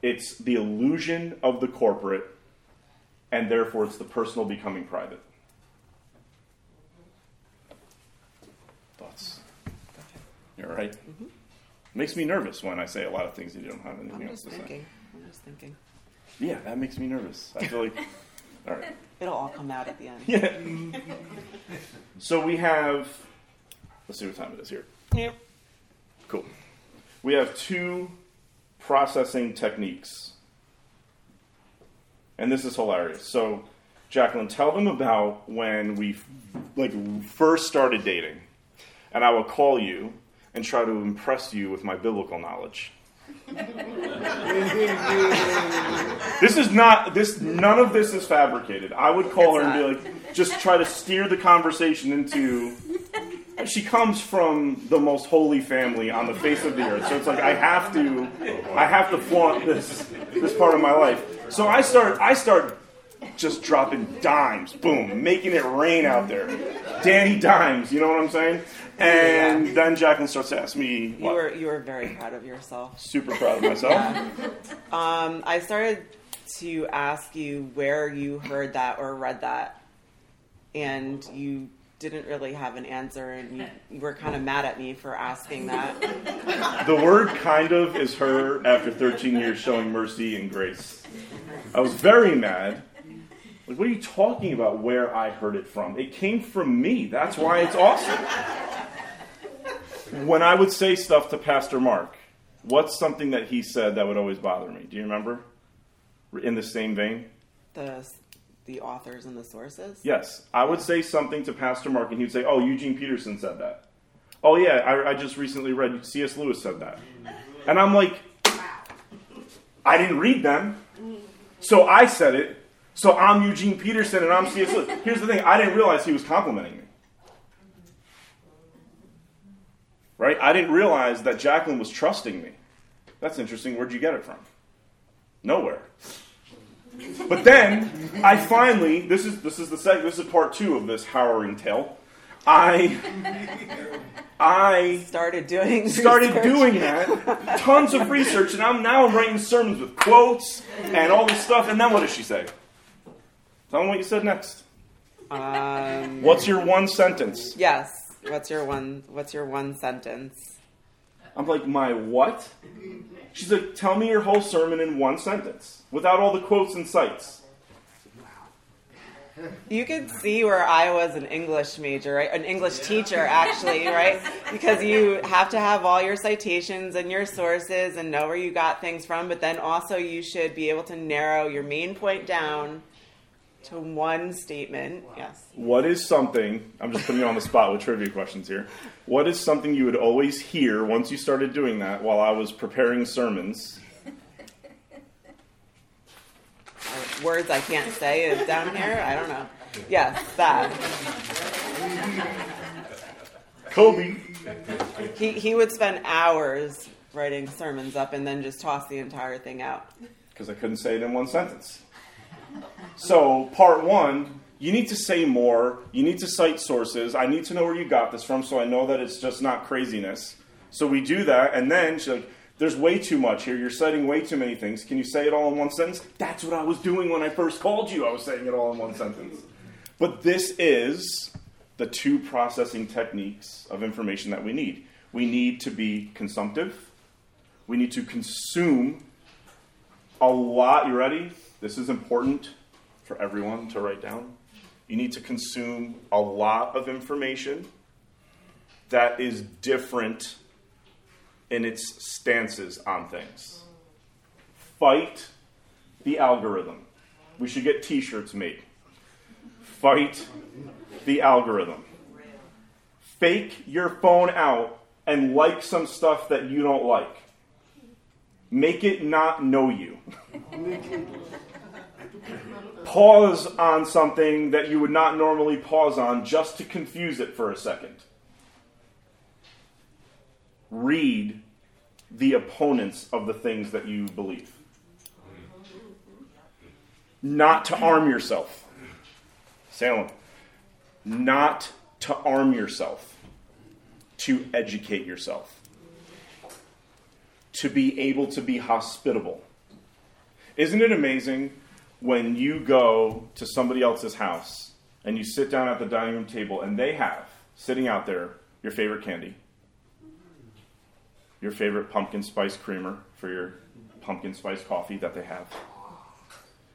Speaker 2: It's the illusion of the corporate, and therefore it's the personal becoming private. Thoughts? You're right.
Speaker 3: Mm-hmm.
Speaker 2: Makes me nervous when I say a lot of things that you don't have anything
Speaker 3: I'm
Speaker 2: else
Speaker 3: just
Speaker 2: to say.
Speaker 3: thinking. I'm just thinking.
Speaker 2: Yeah, that makes me nervous. I feel like, all right.
Speaker 3: It'll all come out at the end.
Speaker 2: Yeah. so we have, let's see what time it is here.
Speaker 3: Yep.
Speaker 2: Cool. We have two processing techniques. And this is hilarious. So, Jacqueline, tell them about when we like first started dating. And I will call you and try to impress you with my biblical knowledge. this is not this none of this is fabricated. I would call her and be like just try to steer the conversation into she comes from the most holy family on the face of the earth. So it's like I have to I have to flaunt this this part of my life. So I start, I start just dropping dimes, boom, making it rain out there. Danny dimes, you know what I'm saying? And then Jacqueline starts to ask me,
Speaker 3: You were you were very proud of yourself.
Speaker 2: super proud of myself.
Speaker 3: Um, I started to ask you where you heard that or read that, and you didn't really have an answer, and you were kind of mad at me for asking that.
Speaker 2: The word kind of is her after 13 years showing mercy and grace. I was very mad. Like, what are you talking about where I heard it from? It came from me. That's why it's awesome. When I would say stuff to Pastor Mark, what's something that he said that would always bother me? Do you remember? In the same vein?
Speaker 3: The the authors and the sources.
Speaker 2: Yes. I would say something to Pastor Mark, and he'd say, Oh, Eugene Peterson said that. Oh, yeah, I, I just recently read C.S. Lewis said that. Mm-hmm. And I'm like, I didn't read them. Mm-hmm. So I said it. So I'm Eugene Peterson and I'm C.S. Lewis. Here's the thing I didn't realize he was complimenting me. Right? I didn't realize that Jacqueline was trusting me. That's interesting. Where'd you get it from? Nowhere. But then I finally this is this is the second this is part two of this harrowing tale. I I
Speaker 3: Started doing
Speaker 2: started
Speaker 3: research.
Speaker 2: doing that, tons of research, and I'm now I'm writing sermons with quotes and all this stuff. And then what does she say? Tell me what you said next.
Speaker 3: Um,
Speaker 2: What's your one sentence?
Speaker 3: yes. What's your one? What's your one sentence?
Speaker 2: I'm like, my what? She's like, tell me your whole sermon in one sentence without all the quotes and cites.
Speaker 3: You could see where I was an English major, right? An English teacher, actually, right? Because you have to have all your citations and your sources and know where you got things from, but then also you should be able to narrow your main point down to one statement. Yes.
Speaker 2: What is something, I'm just putting you on the spot with trivia questions here. What is something you would always hear once you started doing that while I was preparing sermons?
Speaker 3: Uh, Words I can't say is down here. I don't know. Yes, that.
Speaker 2: Kobe.
Speaker 3: He, he would spend hours writing sermons up and then just toss the entire thing out.
Speaker 2: Because I couldn't say it in one sentence. So, part one, you need to say more. You need to cite sources. I need to know where you got this from so I know that it's just not craziness. So we do that, and then she's like, there's way too much here. You're citing way too many things. Can you say it all in one sentence? That's what I was doing when I first called you. I was saying it all in one sentence. But this is the two processing techniques of information that we need. We need to be consumptive. We need to consume a lot. You ready? This is important for everyone to write down. You need to consume a lot of information that is different in its stances on things. Fight the algorithm. We should get t shirts made. Fight the algorithm. Fake your phone out and like some stuff that you don't like. Make it not know you. pause on something that you would not normally pause on just to confuse it for a second. Read the opponents of the things that you believe. Not to arm yourself. Salem. Not to arm yourself, to educate yourself, to be able to be hospitable. Isn't it amazing when you go to somebody else's house and you sit down at the dining room table and they have sitting out there your favorite candy, your favorite pumpkin spice creamer for your pumpkin spice coffee that they have.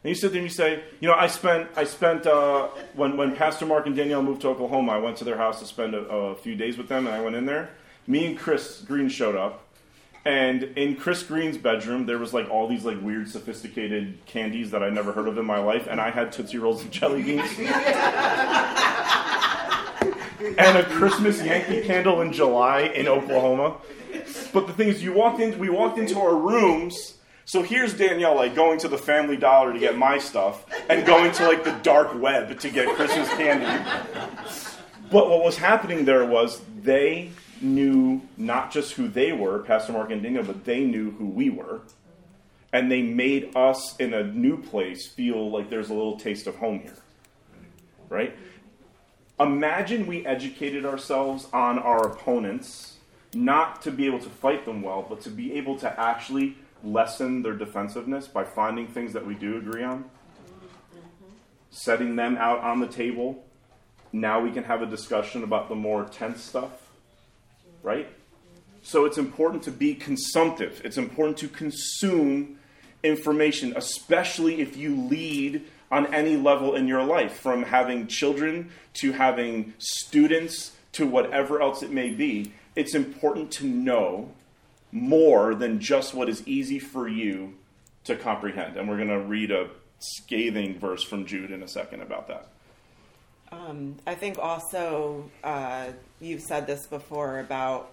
Speaker 2: And you sit there and you say, you know, I spent, I spent, uh, when, when Pastor Mark and Danielle moved to Oklahoma, I went to their house to spend a, a few days with them, and I went in there. Me and Chris Green showed up, and in Chris Green's bedroom, there was like all these like weird, sophisticated candies that I never heard of in my life, and I had Tootsie Rolls and jelly beans. and a Christmas Yankee candle in July in Oklahoma. But the thing is, you walked in, we walked into our rooms. So here's Danielle like going to the Family Dollar to get my stuff, and going to like the dark web to get Christmas candy. But what was happening there was they knew not just who they were, Pastor Mark and Daniel, but they knew who we were. and they made us in a new place feel like there's a little taste of home here. Right? Imagine we educated ourselves on our opponents, not to be able to fight them well, but to be able to actually lessen their defensiveness by finding things that we do agree on, setting them out on the table. Now we can have a discussion about the more tense stuff, right? So it's important to be consumptive. It's important to consume information, especially if you lead on any level in your life, from having children to having students to whatever else it may be. It's important to know more than just what is easy for you to comprehend. And we're going to read a scathing verse from Jude in a second about that.
Speaker 3: Um, I think also uh, you've said this before about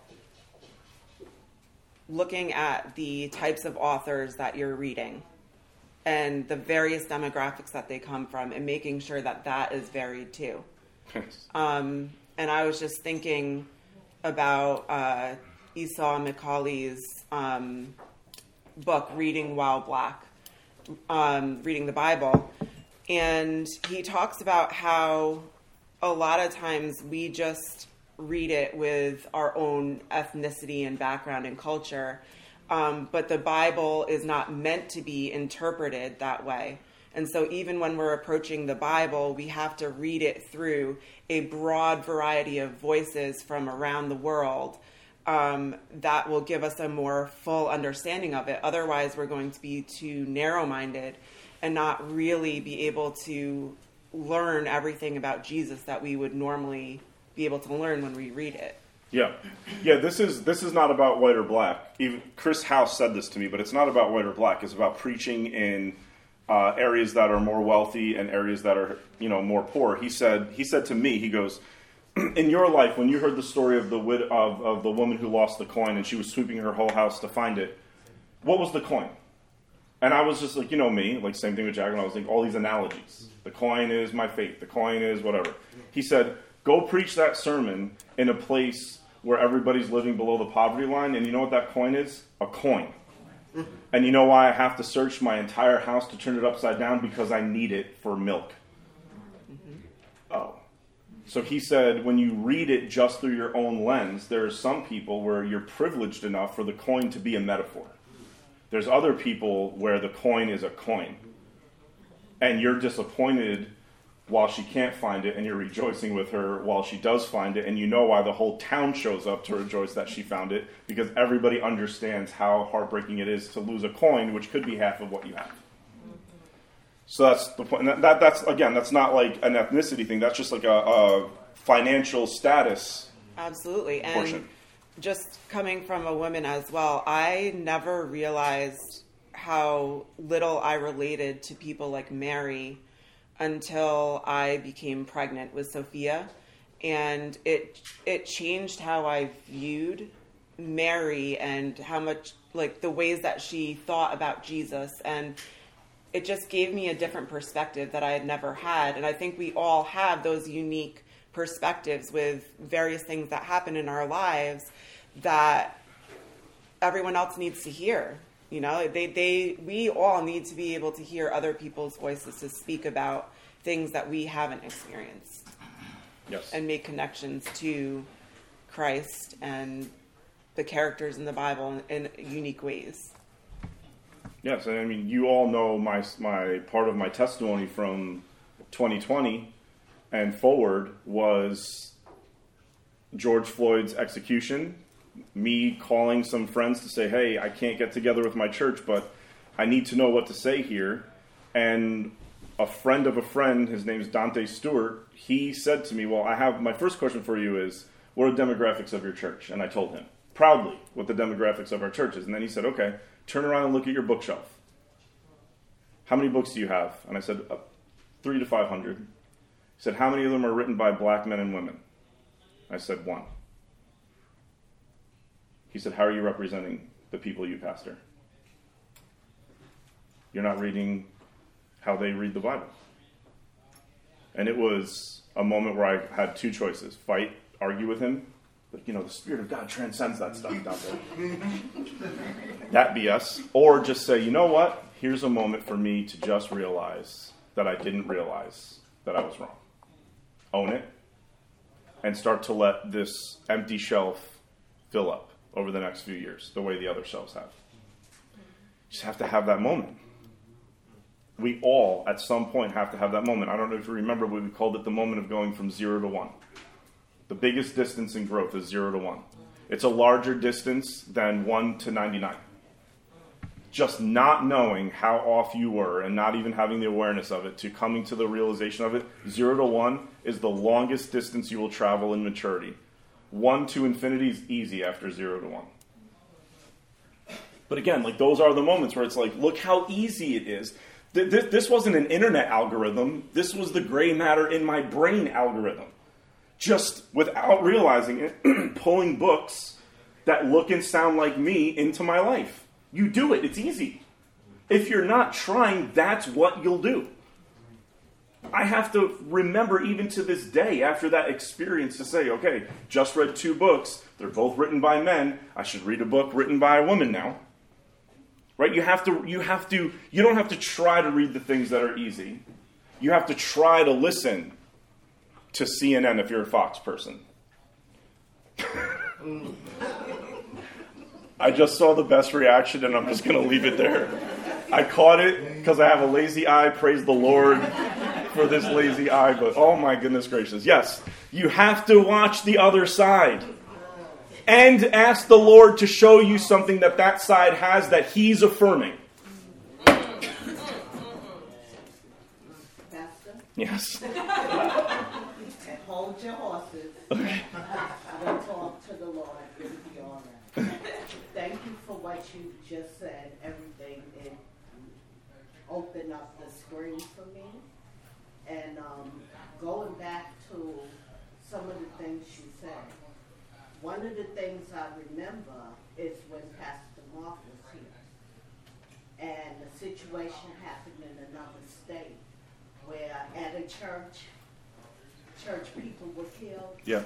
Speaker 3: looking at the types of authors that you're reading and the various demographics that they come from and making sure that that is varied too. um, and I was just thinking about uh, Esau McCaulley's um, book, Reading While Black, um, reading the Bible. And he talks about how a lot of times we just read it with our own ethnicity and background and culture. Um, but the Bible is not meant to be interpreted that way. And so, even when we're approaching the Bible, we have to read it through a broad variety of voices from around the world um, that will give us a more full understanding of it. Otherwise, we're going to be too narrow minded and not really be able to learn everything about Jesus that we would normally be able to learn when we read it.
Speaker 2: Yeah, yeah. This is this is not about white or black. Even Chris House said this to me, but it's not about white or black. It's about preaching in uh, areas that are more wealthy and areas that are you know more poor. He said he said to me, he goes, in your life when you heard the story of the wid- of, of the woman who lost the coin and she was sweeping her whole house to find it, what was the coin? And I was just like, you know me, like same thing with Jack, and I was like, all these analogies. The coin is my faith. The coin is whatever. He said, Go preach that sermon in a place where everybody's living below the poverty line, and you know what that coin is? A coin. And you know why I have to search my entire house to turn it upside down? Because I need it for milk. Mm-hmm. Oh. So he said, when you read it just through your own lens, there are some people where you're privileged enough for the coin to be a metaphor. There's other people where the coin is a coin. And you're disappointed while she can't find it, and you're rejoicing with her while she does find it, and you know why the whole town shows up to rejoice that she found it, because everybody understands how heartbreaking it is to lose a coin, which could be half of what you have. So that's the point. That, that, that's again, that's not like an ethnicity thing. That's just like a, a financial status.
Speaker 3: Absolutely, and just coming from a woman as well, I never realized how little I related to people like Mary until I became pregnant with Sophia, and it it changed how I viewed Mary and how much like the ways that she thought about Jesus. And it just gave me a different perspective that I had never had. And I think we all have those unique perspectives with various things that happen in our lives that everyone else needs to hear you know they they we all need to be able to hear other people's voices to speak about things that we haven't experienced
Speaker 2: Yes.
Speaker 3: and make connections to Christ and the characters in the Bible in, in unique ways.
Speaker 2: Yes, and I mean, you all know my my part of my testimony from 2020 and forward was George Floyd's execution. Me calling some friends to say, "Hey, I can't get together with my church, but I need to know what to say here." And a friend of a friend, his name's Dante Stewart, he said to me, Well, I have my first question for you is, what are the demographics of your church? And I told him proudly what the demographics of our church is. And then he said, Okay, turn around and look at your bookshelf. How many books do you have? And I said, uh, Three to 500. He said, How many of them are written by black men and women? I said, One. He said, How are you representing the people you pastor? You're not reading how they read the Bible. And it was a moment where I had two choices fight, argue with him. But, you know, the Spirit of God transcends that stuff, Dante. that BS, or just say, you know what? Here's a moment for me to just realize that I didn't realize that I was wrong. Own it and start to let this empty shelf fill up over the next few years, the way the other shelves have. You just have to have that moment. We all, at some point, have to have that moment. I don't know if you remember, but we called it the moment of going from zero to one. The biggest distance in growth is zero to one. It's a larger distance than one to 99. Just not knowing how off you were and not even having the awareness of it to coming to the realization of it, zero to one is the longest distance you will travel in maturity. One to infinity is easy after zero to one. But again, like those are the moments where it's like, look how easy it is. This wasn't an internet algorithm. This was the gray matter in my brain algorithm just without realizing it, pulling books that look and sound like me into my life. You do it, it's easy. If you're not trying, that's what you'll do. I have to remember, even to this day, after that experience, to say, okay, just read two books. They're both written by men. I should read a book written by a woman now. Right? You have to, you have to, you don't have to try to read the things that are easy. You have to try to listen to CNN if you're a Fox person. I just saw the best reaction and I'm just going to leave it there. I caught it because I have a lazy eye. Praise the Lord for this lazy eye. But oh my goodness gracious. Yes, you have to watch the other side and ask the Lord to show you something that that side has that He's affirming. Yes.
Speaker 4: hold your horses. Okay. We'll talk to the Lord. It'll be all right. Thank you for what you just said. Everything it opened up the screen for me. And um, going back to some of the things you said, one of the things I remember is when Pastor Mark was here. And the situation happened in another state where at a church church people were killed.
Speaker 2: Yeah.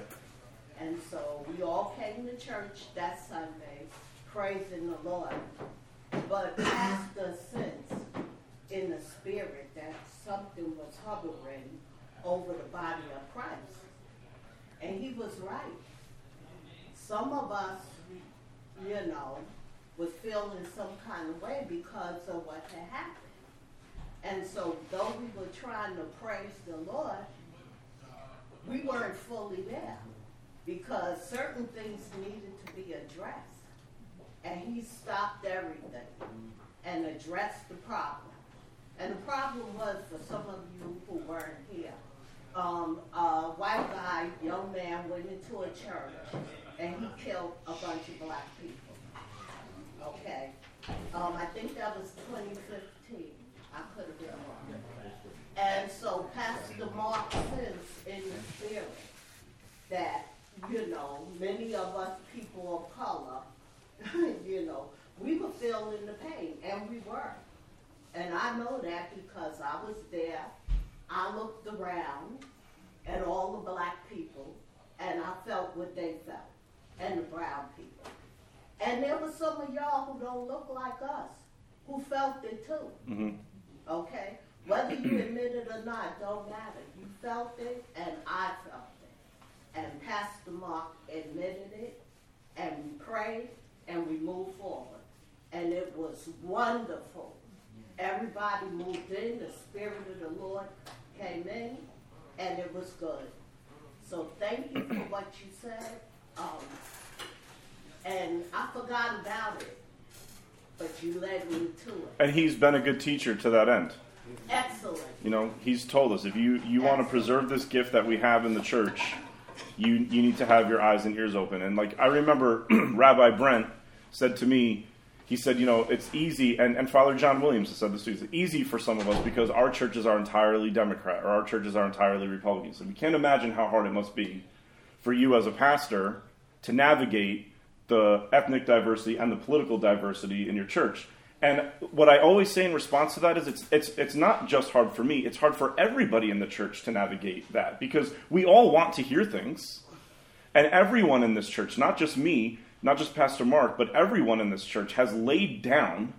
Speaker 4: And so we all came to church that Sunday, praising the Lord. But Pastor sensed in the spirit that something was hovering over the body of Christ. And he was right. Some of us, you know, was feeling some kind of way because of what had happened. And so though we were trying to praise the Lord, we weren't fully there because certain things needed to be addressed. And he stopped everything and addressed the problem. And the problem was for some of you who weren't here. Um, a white guy, young man, went into a church and he killed a bunch of black people. Okay. Um, I think that was 2015. I could have been wrong. And so Pastor Mark sensed in the spirit that, you know, many of us people of color, you know, we were feeling the pain, and we were. And I know that because I was there. I looked around at all the black people, and I felt what they felt, and the brown people. And there were some of y'all who don't look like us who felt it too. Mm-hmm. Okay? Whether you admit it or not, don't matter. You felt it, and I felt it. And Pastor Mark admitted it, and we prayed, and we moved forward. And it was wonderful. Everybody moved in, the Spirit of the Lord came in, and it was good. So thank you for what you said. Um, and I forgot about it, but you led me to it.
Speaker 2: And he's been a good teacher to that end.
Speaker 4: Excellent.
Speaker 2: You know, he's told us if you, you want to preserve this gift that we have in the church, you you need to have your eyes and ears open. And like I remember Rabbi Brent said to me, he said, you know, it's easy, and, and Father John Williams has said this too, it's easy for some of us because our churches are entirely Democrat or our churches are entirely Republican. So we can't imagine how hard it must be for you as a pastor to navigate the ethnic diversity and the political diversity in your church. And what I always say in response to that is it's, it's, it's not just hard for me, it's hard for everybody in the church to navigate that because we all want to hear things. And everyone in this church, not just me, not just Pastor Mark, but everyone in this church has laid down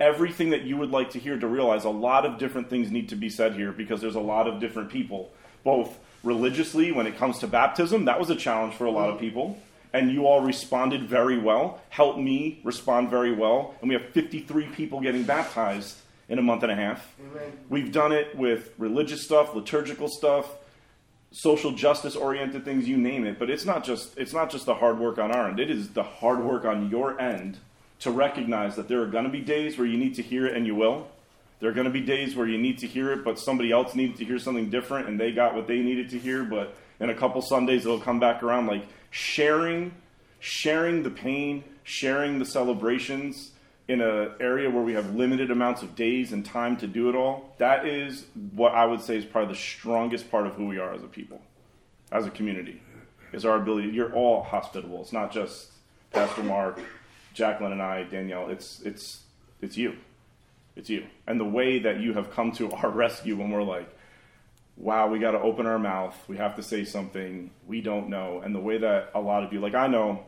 Speaker 2: everything that you would like to hear to realize a lot of different things need to be said here because there's a lot of different people, both religiously when it comes to baptism. That was a challenge for a lot of people. And you all responded very well, helped me respond very well. And we have 53 people getting baptized in a month and a half.
Speaker 5: Amen.
Speaker 2: We've done it with religious stuff, liturgical stuff, social justice oriented things, you name it. But it's not just it's not just the hard work on our end. It is the hard work on your end to recognize that there are going to be days where you need to hear it and you will. There are going to be days where you need to hear it, but somebody else needed to hear something different and they got what they needed to hear. But in a couple Sundays, it'll come back around like sharing, sharing the pain, sharing the celebrations in an area where we have limited amounts of days and time to do it all. That is what I would say is probably the strongest part of who we are as a people, as a community, is our ability. You're all hospitable. It's not just Pastor Mark, Jacqueline, and I, Danielle. It's it's it's you. It's you. And the way that you have come to our rescue when we're like, wow, we got to open our mouth. We have to say something. We don't know. And the way that a lot of you, like I know,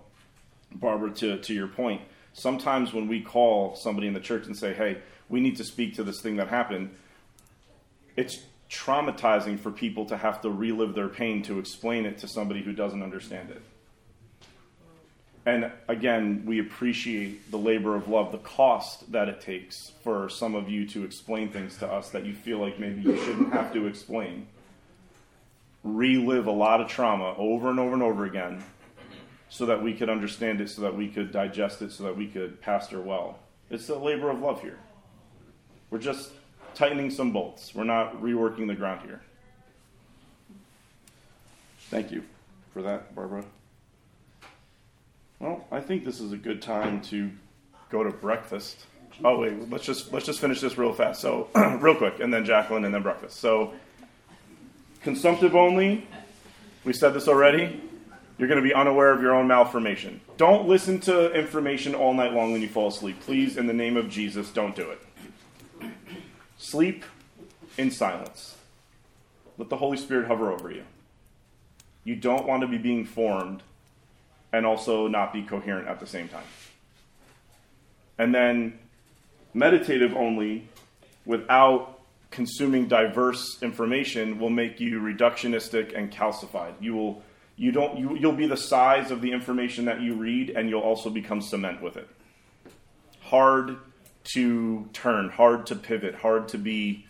Speaker 2: Barbara, to, to your point, sometimes when we call somebody in the church and say, hey, we need to speak to this thing that happened, it's traumatizing for people to have to relive their pain to explain it to somebody who doesn't understand it. And again, we appreciate the labor of love, the cost that it takes for some of you to explain things to us that you feel like maybe you shouldn't have to explain. Relive a lot of trauma over and over and over again so that we could understand it, so that we could digest it, so that we could pastor well. It's a labor of love here. We're just tightening some bolts, we're not reworking the ground here. Thank you for that, Barbara. Well, I think this is a good time to go to breakfast. Oh wait, let's just let's just finish this real fast. So real quick, and then Jacqueline, and then breakfast. So consumptive only. We said this already. You're going to be unaware of your own malformation. Don't listen to information all night long when you fall asleep. Please, in the name of Jesus, don't do it. Sleep in silence. Let the Holy Spirit hover over you. You don't want to be being formed and also not be coherent at the same time. And then meditative only without consuming diverse information will make you reductionistic and calcified. You will you don't you, you'll be the size of the information that you read and you'll also become cement with it. Hard to turn, hard to pivot, hard to be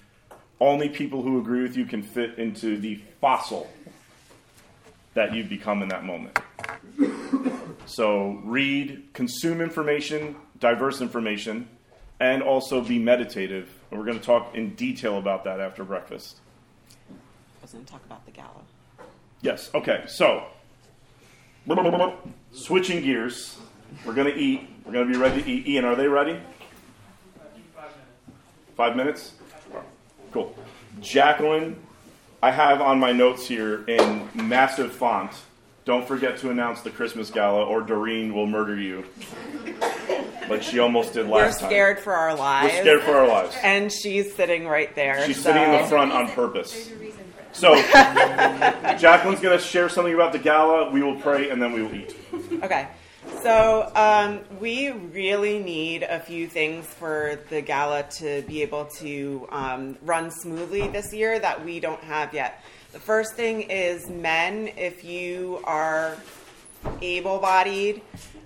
Speaker 2: only people who agree with you can fit into the fossil that you become in that moment. So read, consume information, diverse information, and also be meditative. And we're going to talk in detail about that after breakfast.
Speaker 3: I was going to talk about the gala.
Speaker 2: Yes, okay, so switching gears. We're going to eat. We're going to be ready to eat. Ian, are they ready? Five minutes? Cool. Jacqueline, I have on my notes here in massive font. Don't forget to announce the Christmas gala, or Doreen will murder you, like she almost did last night.
Speaker 3: We're
Speaker 2: last time.
Speaker 3: scared for our lives.
Speaker 2: We're scared for our lives.
Speaker 3: And she's sitting right there.
Speaker 2: She's
Speaker 3: so-
Speaker 2: sitting in the front on purpose. So, Jacqueline's going to share something about the gala. We will pray, and then we will eat.
Speaker 3: Okay. So um, we really need a few things for the gala to be able to um, run smoothly this year that we don't have yet. The first thing is men, if you are able bodied,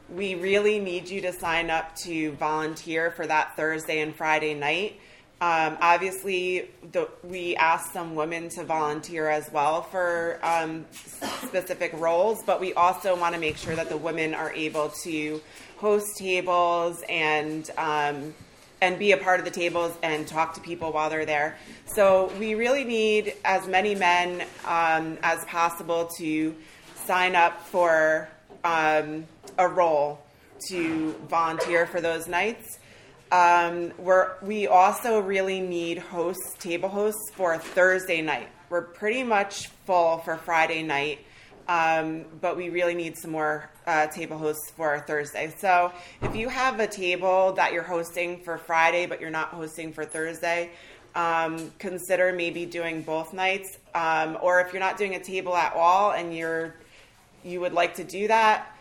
Speaker 3: we really need you to sign up to volunteer for that Thursday and Friday night. Um, obviously, the, we asked some women to volunteer as well for um, specific roles, but we also want to make sure that the women are able to host tables and um, and be a part of the tables and talk to people while they're there. So we really need as many men um, as possible to sign up for um, a role to volunteer for those nights. Um, we're, we also really need hosts, table hosts for Thursday night. We're pretty much full for Friday night, um, but we really need some more uh, table hosts for Thursday. So if you have a table that you're hosting for Friday, but you're not hosting for Thursday, um, consider maybe doing both nights. Um, or if you're not doing a table at all and you're you would like to do that,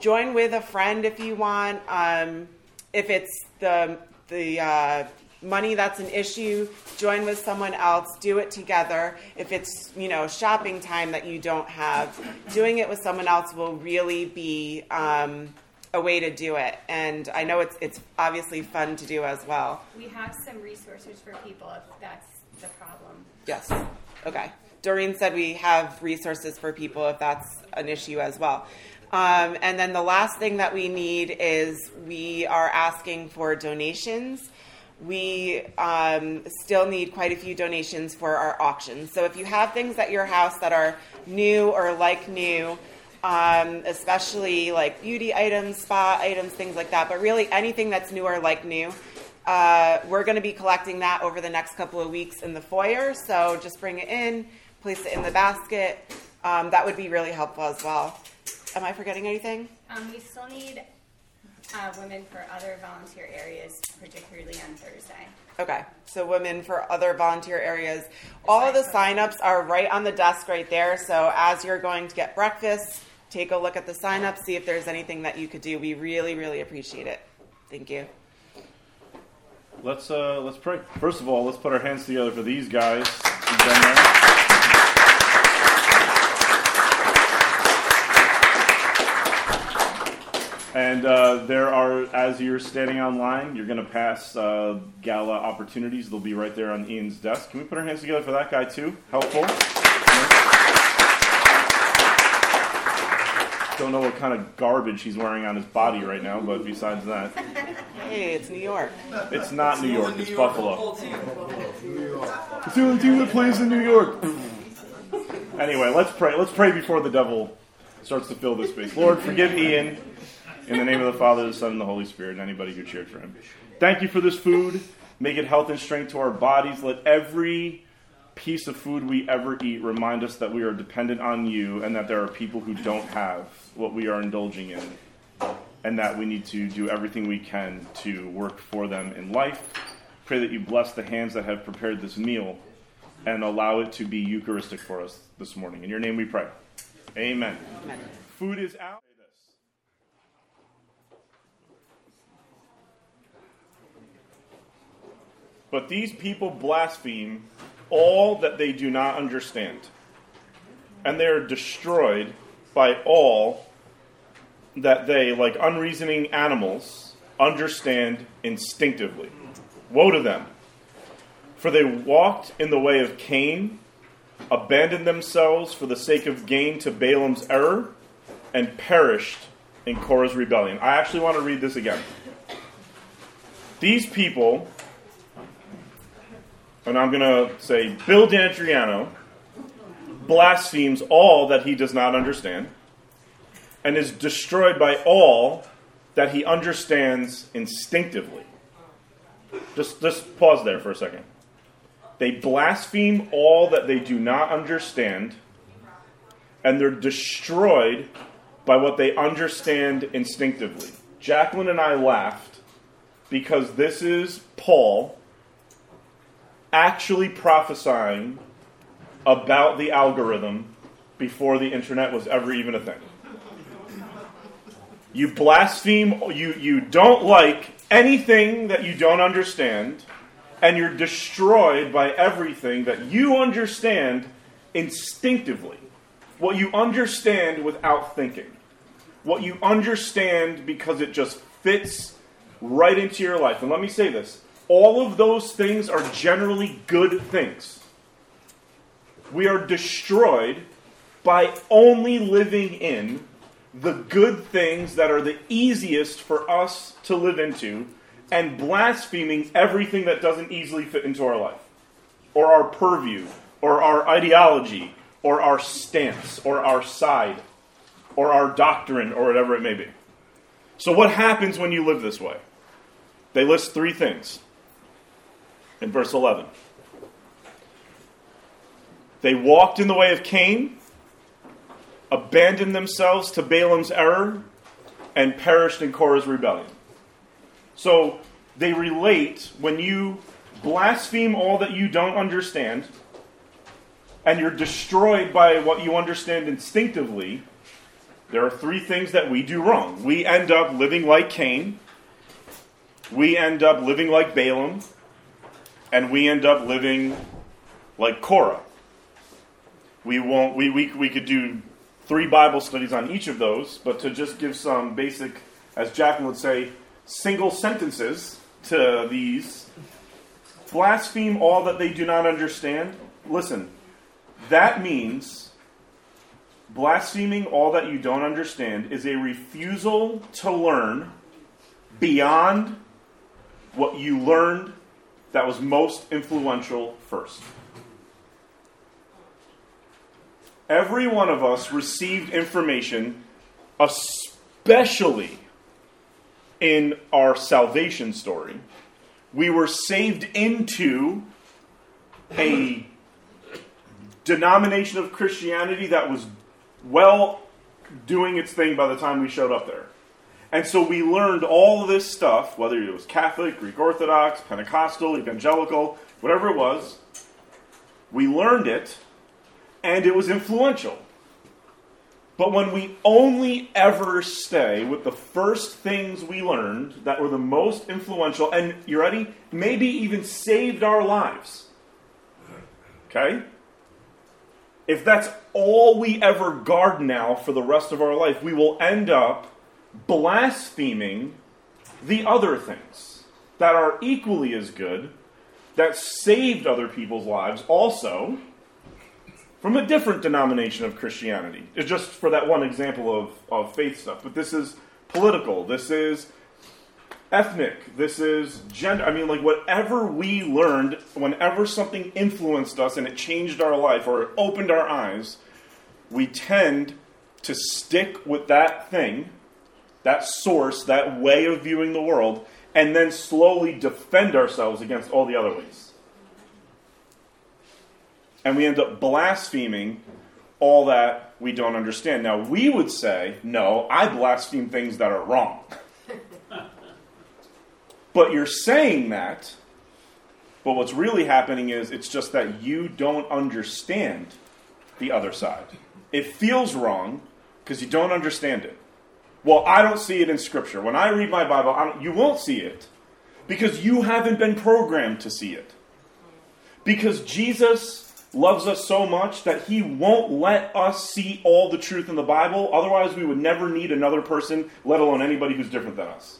Speaker 3: join with a friend if you want. Um, if it's the the uh, money that's an issue, join with someone else. Do it together. If it's you know shopping time that you don't have, doing it with someone else will really be um, a way to do it. And I know it's it's obviously fun to do as well.
Speaker 5: We have some resources for people if that's the problem.
Speaker 3: Yes. Okay. Doreen said we have resources for people if that's an issue as well. Um, and then the last thing that we need is we are asking for donations. We um, still need quite a few donations for our auction. So if you have things at your house that are new or like new, um, especially like beauty items, spa items, things like that, but really anything that's new or like new, uh, we're going to be collecting that over the next couple of weeks in the foyer. So just bring it in, place it in the basket. Um, that would be really helpful as well. Am I forgetting anything?
Speaker 5: Um, we still need uh, women for other volunteer areas, particularly on Thursday.
Speaker 3: Okay, so women for other volunteer areas. All of the signups are right on the desk right there. So as you're going to get breakfast, take a look at the signups, see if there's anything that you could do. We really, really appreciate it. Thank you.
Speaker 2: Let's uh, let's pray. First of all, let's put our hands together for these guys. who've been there. And uh, there are, as you're standing online, you're going to pass uh, gala opportunities. They'll be right there on Ian's desk. Can we put our hands together for that guy too? Helpful. Don't know what kind of garbage he's wearing on his body right now, but besides that,
Speaker 3: Hey, it's New York.
Speaker 2: it's not New York. It's Buffalo. It's the only team that plays in New York. Anyway, let's pray. Let's pray before the devil starts to fill this space. Lord, forgive Ian in the name of the Father, the Son, and the Holy Spirit, and anybody who cheered for him. Thank you for this food. Make it health and strength to our bodies. Let every piece of food we ever eat remind us that we are dependent on you and that there are people who don't have what we are indulging in and that we need to do everything we can to work for them in life. Pray that you bless the hands that have prepared this meal and allow it to be Eucharistic for us this morning. In your name we pray. Amen.
Speaker 3: Amen.
Speaker 2: Food is out. But these people blaspheme all that they do not understand, and they are destroyed by all that they, like unreasoning animals, understand instinctively. Woe to them! For they walked in the way of Cain, abandoned themselves for the sake of gain to Balaam's error, and perished in Korah's rebellion. I actually want to read this again. These people, and I'm going to say Bill D'Antriano, blasphemes all that he does not understand and is destroyed by all that he understands instinctively. Just, just pause there for a second. They blaspheme all that they do not understand, and they're destroyed by what they understand instinctively. Jacqueline and I laughed because this is Paul actually prophesying about the algorithm before the internet was ever even a thing. You blaspheme, you, you don't like anything that you don't understand, and you're destroyed by everything that you understand instinctively. What you understand without thinking. What you understand because it just fits right into your life. And let me say this all of those things are generally good things. We are destroyed by only living in the good things that are the easiest for us to live into and blaspheming everything that doesn't easily fit into our life or our purview or our ideology or our stance or our side or our doctrine or whatever it may be. So, what happens when you live this way? They list three things in verse 11. They walked in the way of Cain, abandoned themselves to Balaam's error, and perished in Korah's rebellion. So they relate when you blaspheme all that you don't understand, and you're destroyed by what you understand instinctively, there are three things that we do wrong. We end up living like Cain, we end up living like Balaam, and we end up living like Korah. We won't. We, we, we could do three Bible studies on each of those, but to just give some basic, as Jacqueline would say, single sentences to these blaspheme all that they do not understand. Listen, that means blaspheming all that you don't understand is a refusal to learn beyond what you learned that was most influential first. Every one of us received information, especially in our salvation story. We were saved into a denomination of Christianity that was well doing its thing by the time we showed up there. And so we learned all this stuff, whether it was Catholic, Greek Orthodox, Pentecostal, Evangelical, whatever it was. We learned it, and it was influential. But when we only ever stay with the first things we learned that were the most influential, and you ready? Maybe even saved our lives. Okay? If that's all we ever guard now for the rest of our life, we will end up blaspheming the other things that are equally as good, that saved other people's lives also from a different denomination of Christianity. It's just for that one example of, of faith stuff. But this is political. This is ethnic. This is gender. I mean, like, whatever we learned, whenever something influenced us and it changed our life or it opened our eyes, we tend to stick with that thing, that source, that way of viewing the world, and then slowly defend ourselves against all the other ways. And we end up blaspheming all that we don't understand. Now, we would say, no, I blaspheme things that are wrong. But you're saying that, but what's really happening is it's just that you don't understand the other side. It feels wrong because you don't understand it. Well, I don't see it in Scripture. When I read my Bible, you won't see it because you haven't been programmed to see it. Because Jesus loves us so much that he won't let us see all the truth in the Bible. Otherwise, we would never need another person, let alone anybody who's different than us.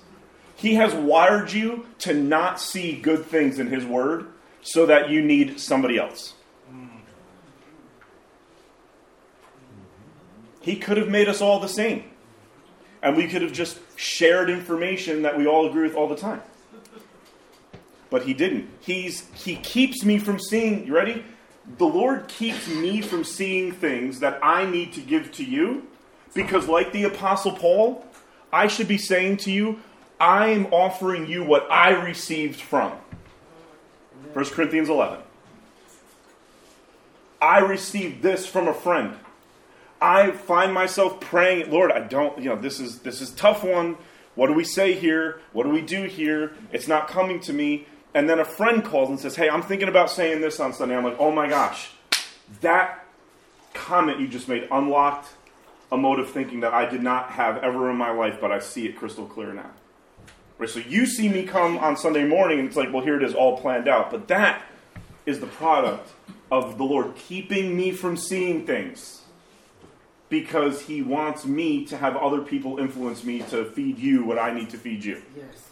Speaker 2: He has wired you to not see good things in His Word so that you need somebody else. He could have made us all the same. And we could have just shared information that we all agree with all the time. But he didn't. He's he keeps me from seeing, you ready? The Lord keeps me from seeing things that I need to give to you because like the apostle Paul, I should be saying to you, I'm offering you what I received from. 1 Corinthians 11. I received this from a friend. I find myself praying, Lord, I don't, you know, this is this is tough one. What do we say here? What do we do here? It's not coming to me. And then a friend calls and says, Hey, I'm thinking about saying this on Sunday. I'm like, oh my gosh, that comment you just made unlocked a mode of thinking that I did not have ever in my life, but I see it crystal clear now. Right? So you see me come on Sunday morning and it's like, well, here it is, all planned out. But that is the product of the Lord keeping me from seeing things because He wants me to have other people influence me to feed you what I need to feed you.
Speaker 6: Yes.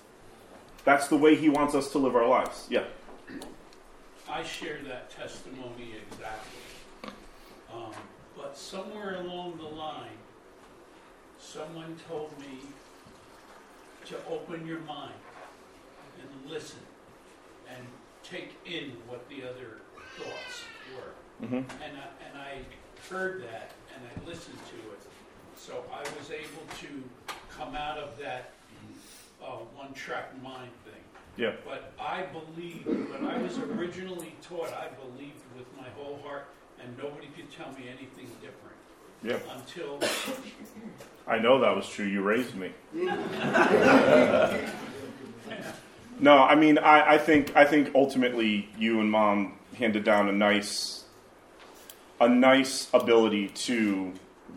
Speaker 2: That's the way He wants us to live our lives. Yeah.
Speaker 7: I share that testimony exactly. Um, but somewhere along the line, someone told me to open your mind and listen and take in what the other thoughts were.
Speaker 2: Mm-hmm.
Speaker 7: And, I, and I heard that and I listened to it. So I was able to come out of that uh, one track mind thing.
Speaker 2: Yeah.
Speaker 7: But I believed, when I was originally taught, I believed with my whole heart, and nobody could tell me anything different
Speaker 2: Yeah.
Speaker 7: until
Speaker 2: I know that was true. You raised me. no, I mean, I, I think I think ultimately you and mom handed down a nice a nice ability to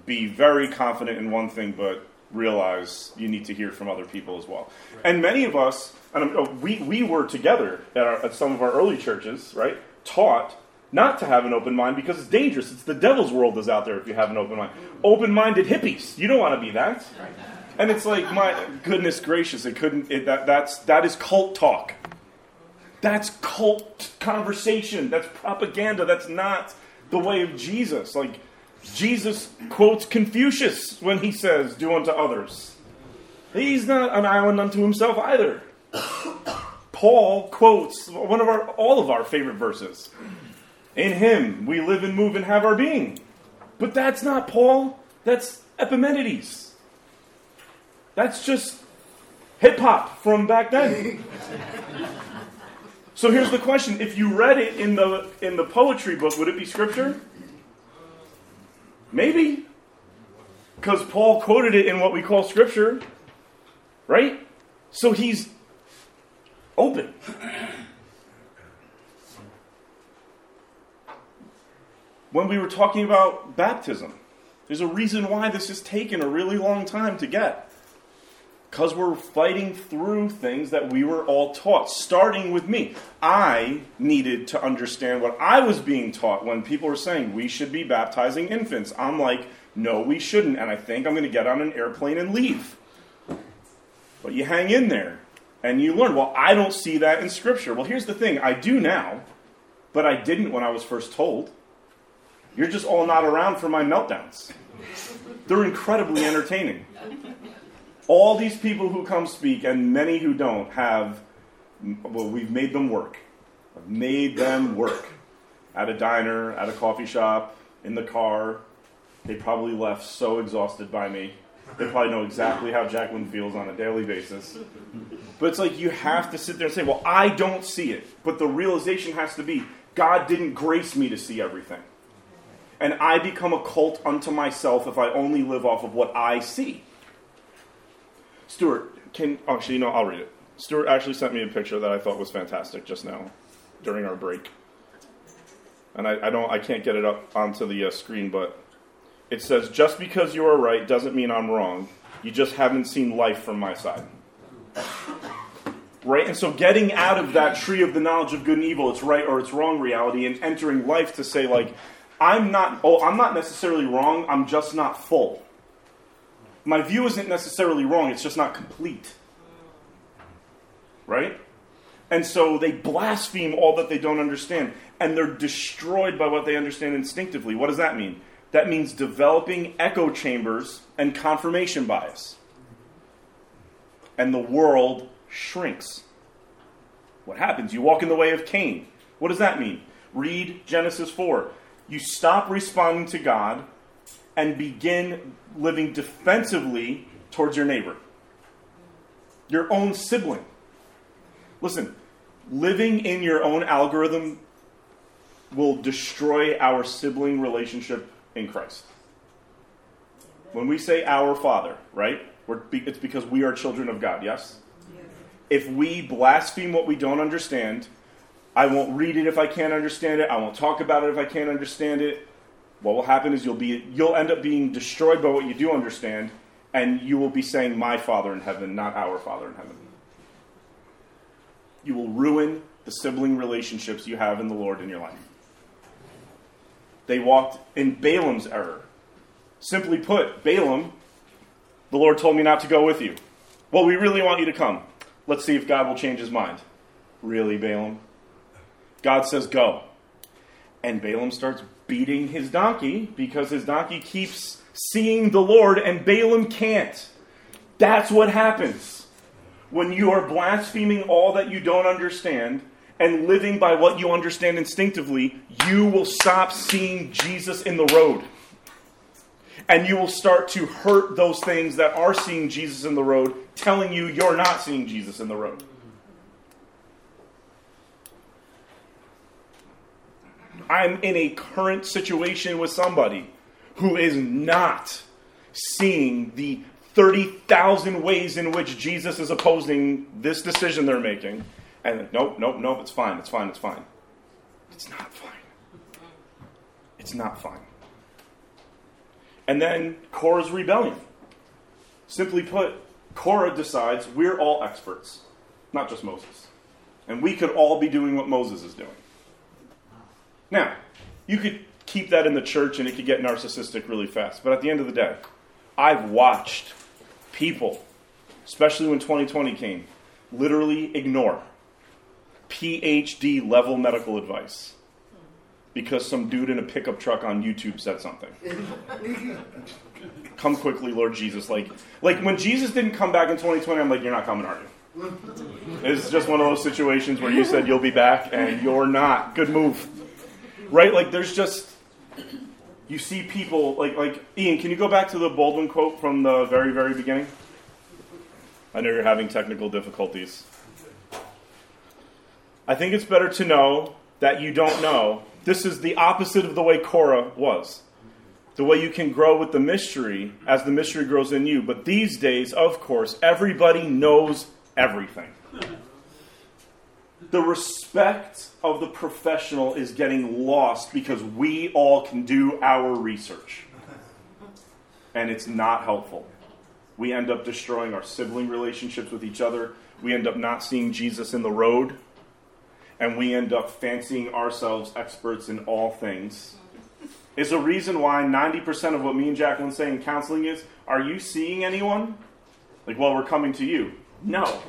Speaker 2: be very confident in one thing, but realize you need to hear from other people as well. And many of us, and we, we were together at, our, at some of our early churches, right, taught not to have an open mind because it's dangerous. It's the devil's world is out there if you have an open mind. Open minded hippies. You don't want to be that. And it's like, my goodness gracious, it couldn't, it, that, that's, that is cult talk. That's cult conversation. That's propaganda. That's not the way of Jesus. Like, Jesus quotes Confucius when he says, Do unto others. He's not an island unto himself either. Paul quotes one of our all of our favorite verses. In him we live and move and have our being. But that's not Paul, that's Epimenides. That's just hip hop from back then. so here's the question. If you read it in the in the poetry book, would it be scripture? Maybe. Because Paul quoted it in what we call scripture. Right? So he's open. When we were talking about baptism, there's a reason why this has taken a really long time to get. Because we're fighting through things that we were all taught, starting with me. I needed to understand what I was being taught when people were saying we should be baptizing infants. I'm like, no, we shouldn't. And I think I'm going to get on an airplane and leave. But you hang in there and you learn, well, I don't see that in Scripture. Well, here's the thing I do now, but I didn't when I was first told. You're just all not around for my meltdowns. They're incredibly entertaining. All these people who come speak, and many who don't, have, well, we've made them work. I've made them work. At a diner, at a coffee shop, in the car. They probably left so exhausted by me. They probably know exactly how Jacqueline feels on a daily basis. But it's like you have to sit there and say, well, I don't see it. But the realization has to be God didn't grace me to see everything. And I become a cult unto myself if I only live off of what I see. Stuart, can oh, actually, you know, I'll read it. Stuart actually sent me a picture that I thought was fantastic just now during our break, and I, I don't, I can't get it up onto the uh, screen, but it says, "Just because you are right doesn't mean I'm wrong. You just haven't seen life from my side." Right, and so getting out of that tree of the knowledge of good and evil, it's right or it's wrong reality, and entering life to say like, I'm not, oh, I'm not necessarily wrong. I'm just not full my view isn't necessarily wrong, it's just not complete. Right? And so they blaspheme all that they don't understand, and they're destroyed by what they understand instinctively. What does that mean? That means developing echo chambers and confirmation bias. And the world shrinks. What happens? You walk in the way of Cain. What does that mean? Read Genesis 4. You stop responding to God and begin living defensively towards your neighbor, your own sibling. Listen, living in your own algorithm will destroy our sibling relationship in Christ. When we say our Father, right? it's because we are children of God, yes? yes? If we blaspheme what we don't understand, I won't read it if I can't understand it. I won't talk about it if I can't understand it what will happen is you'll be you'll end up being destroyed by what you do understand, and you will be saying my Father in heaven, not our Father in heaven. You will ruin the sibling relationships you have in the Lord in your life. They walked in Balaam's error. Simply put, Balaam, the Lord told me not to go with you. Well, we really want you to come. Let's see if God will change his mind. Really, Balaam? God says go. And Balaam starts beating his donkey because his donkey keeps seeing the Lord and Balaam can't. That's what happens. When you are blaspheming all that you don't understand and living by what you understand instinctively, you will stop seeing Jesus in the road. And you will start to hurt those things that are seeing Jesus in the road, telling you you're not seeing Jesus in the road. I'm in a current situation with somebody who is not seeing the 30,000 ways in which Jesus is opposing this decision they're making. And nope, nope, nope, it's fine, it's fine, it's fine. It's not fine. It's not fine. And then Korah's rebellion. Simply put, Korah decides we're all experts, not just Moses. And we could all be doing what Moses is doing. Now, you could keep that in the church and it could get narcissistic really fast. But at the end of the day, I've watched people, especially when 2020 came, literally ignore PhD level medical advice because some dude in a pickup truck on YouTube said something. come quickly, Lord Jesus. Like, like when Jesus didn't come back in 2020, I'm like, you're not coming, are you? It's just one of those situations where you said you'll be back and you're not. Good move. Right? Like there's just you see people like like Ian, can you go back to the Baldwin quote from the very, very beginning? I know you're having technical difficulties. I think it's better to know that you don't know. This is the opposite of the way Korah was. The way you can grow with the mystery as the mystery grows in you. But these days, of course, everybody knows everything. The respect of the professional is getting lost because we all can do our research. And it's not helpful. We end up destroying our sibling relationships with each other. We end up not seeing Jesus in the road. And we end up fancying ourselves experts in all things. Is a reason why 90% of what me and Jacqueline say in counseling is Are you seeing anyone? Like, well, we're coming to you. No.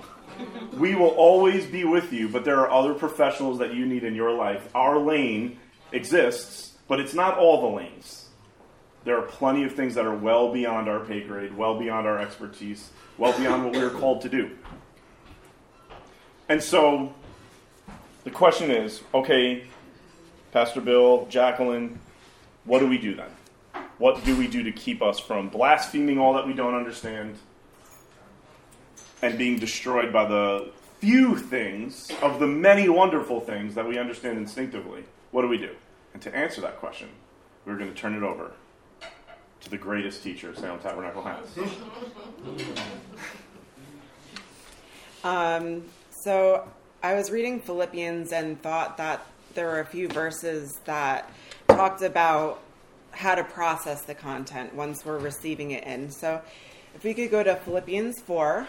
Speaker 2: We will always be with you, but there are other professionals that you need in your life. Our lane exists, but it's not all the lanes. There are plenty of things that are well beyond our pay grade, well beyond our expertise, well beyond what we're called to do. And so the question is okay, Pastor Bill, Jacqueline, what do we do then? What do we do to keep us from blaspheming all that we don't understand and being destroyed by the few things of the many wonderful things that we understand instinctively? What do we do? And to answer that question, we're going to turn it over to the greatest teacher Salem Tabernacle has.
Speaker 3: Um, so I was reading Philippians and thought that there were a few verses that talked about how to process the content once we're receiving it in. So if we could go to Philippians 4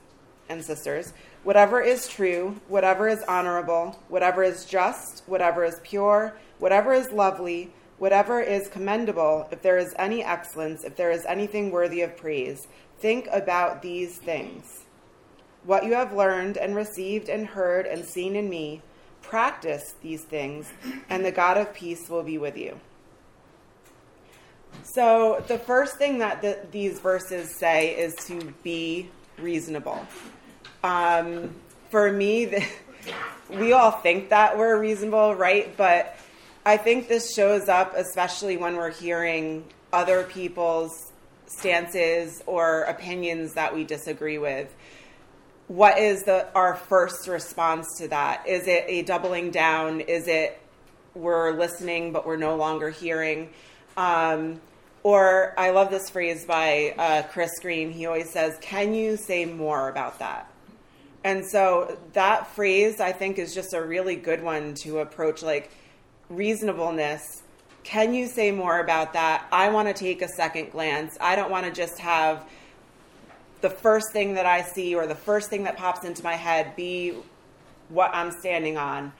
Speaker 3: and sisters, whatever is true, whatever is honorable, whatever is just, whatever is pure, whatever is lovely, whatever is commendable, if there is any excellence, if there is anything worthy of praise, think about these things. What you have learned and received and heard and seen in me, practice these things, and the God of peace will be with you. So, the first thing that the, these verses say is to be reasonable. Um, for me, the, we all think that we're reasonable, right? But I think this shows up especially when we're hearing other people's stances or opinions that we disagree with. What is the our first response to that? Is it a doubling down? Is it we're listening but we're no longer hearing? Um, or I love this phrase by uh, Chris Green. He always says, "Can you say more about that?" And so that phrase, I think, is just a really good one to approach like reasonableness. Can you say more about that? I want to take a second glance. I don't want to just have the first thing that I see or the first thing that pops into my head be what I'm standing on.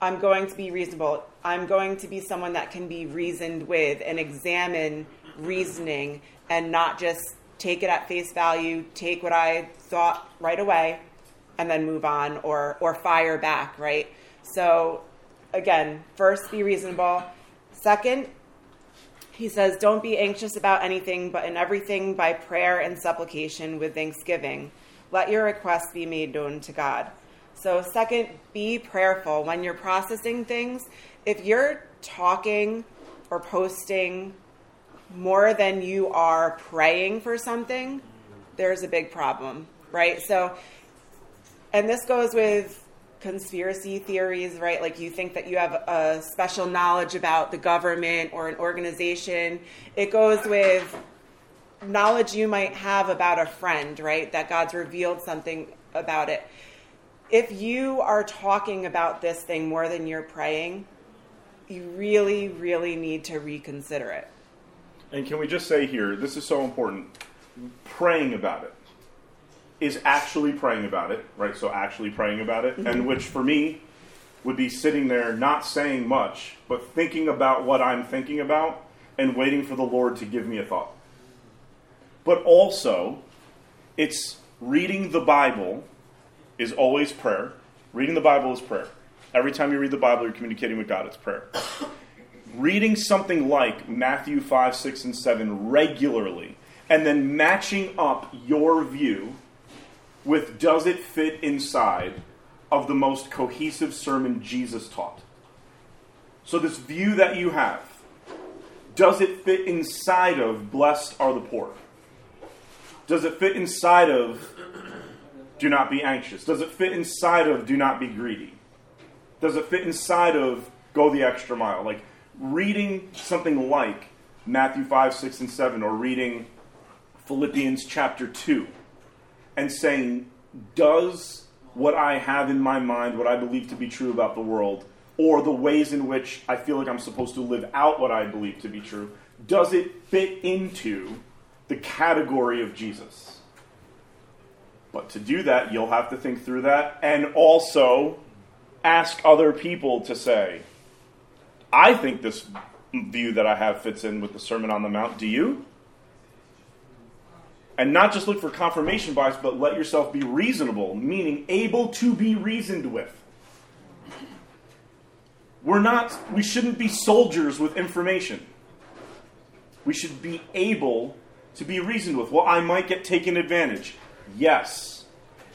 Speaker 3: I'm going to be reasonable. I'm going to be someone that can be reasoned with and examine reasoning and not just take it at face value, take what I thought right away, and then move on or or fire back, right? So again, first be reasonable. Second, he says, Don't be anxious about anything, but in everything by prayer and supplication with thanksgiving. Let your requests be made known to God. So, second, be prayerful when you're processing things. If you're talking or posting more than you are praying for something, there's a big problem, right? So, and this goes with conspiracy theories, right? Like you think that you have a special knowledge about the government or an organization. It goes with knowledge you might have about a friend, right? That God's revealed something about it. If you are talking about this thing more than you're praying, you really, really need to reconsider it.
Speaker 2: And can we just say here, this is so important praying about it is actually praying about it, right? So actually praying about it, mm-hmm. and which for me would be sitting there not saying much, but thinking about what I'm thinking about and waiting for the Lord to give me a thought. But also, it's reading the Bible is always prayer. Reading the Bible is prayer. Every time you read the Bible, you're communicating with God, it's prayer. Reading something like Matthew 5, 6, and 7 regularly, and then matching up your view with does it fit inside of the most cohesive sermon Jesus taught? So, this view that you have, does it fit inside of blessed are the poor? Does it fit inside of do not be anxious? Does it fit inside of do not be greedy? Does it fit inside of go the extra mile? Like reading something like Matthew 5, 6, and 7, or reading Philippians chapter 2 and saying, Does what I have in my mind, what I believe to be true about the world, or the ways in which I feel like I'm supposed to live out what I believe to be true, does it fit into the category of Jesus? But to do that, you'll have to think through that and also ask other people to say, I think this view that I have fits in with the Sermon on the Mount. Do you? And not just look for confirmation bias, but let yourself be reasonable, meaning able to be reasoned with. We're not, we shouldn't be soldiers with information. We should be able to be reasoned with. Well, I might get taken advantage. Yes.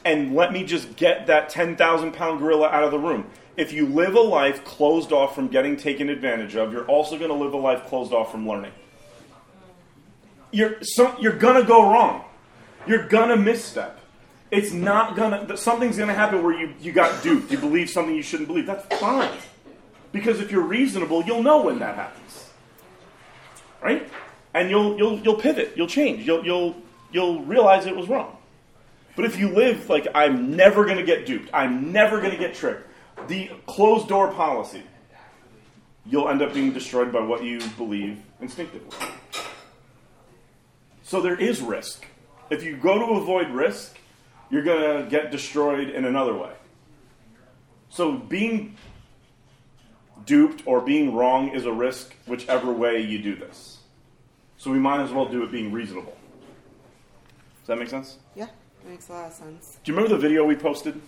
Speaker 2: And let me just get that 10,000 pound gorilla out of the room. If you live a life closed off from getting taken advantage of, you're also going to live a life closed off from learning you're, so, you're gonna go wrong. You're gonna misstep. It's not gonna, something's gonna happen where you, you got duped. You believe something you shouldn't believe. That's fine. Because if you're reasonable, you'll know when that happens. Right? And you'll, you'll, you'll pivot. You'll change. You'll, you'll, you'll realize it was wrong. But if you live like, I'm never gonna get duped, I'm never gonna get tricked, the closed door policy, you'll end up being destroyed by what you believe instinctively. So there is risk. If you go to avoid risk, you're going to get destroyed in another way. So being duped or being wrong is a risk, whichever way you do this. So we might as well do it being reasonable. Does that make sense?
Speaker 3: Yeah, makes a lot of sense.
Speaker 2: Do you remember the video we posted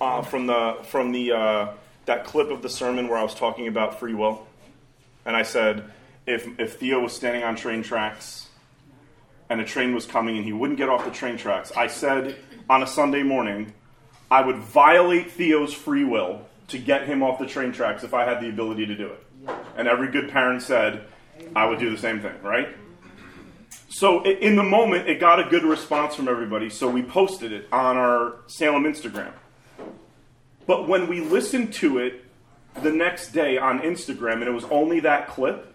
Speaker 2: uh, from the from the uh, that clip of the sermon where I was talking about free will, and I said if if Theo was standing on train tracks and a train was coming and he wouldn't get off the train tracks, I said on a Sunday morning, I would violate Theo's free will to get him off the train tracks if I had the ability to do it. And every good parent said, I would do the same thing, right? So in the moment, it got a good response from everybody, so we posted it on our Salem Instagram. But when we listened to it the next day on Instagram, and it was only that clip,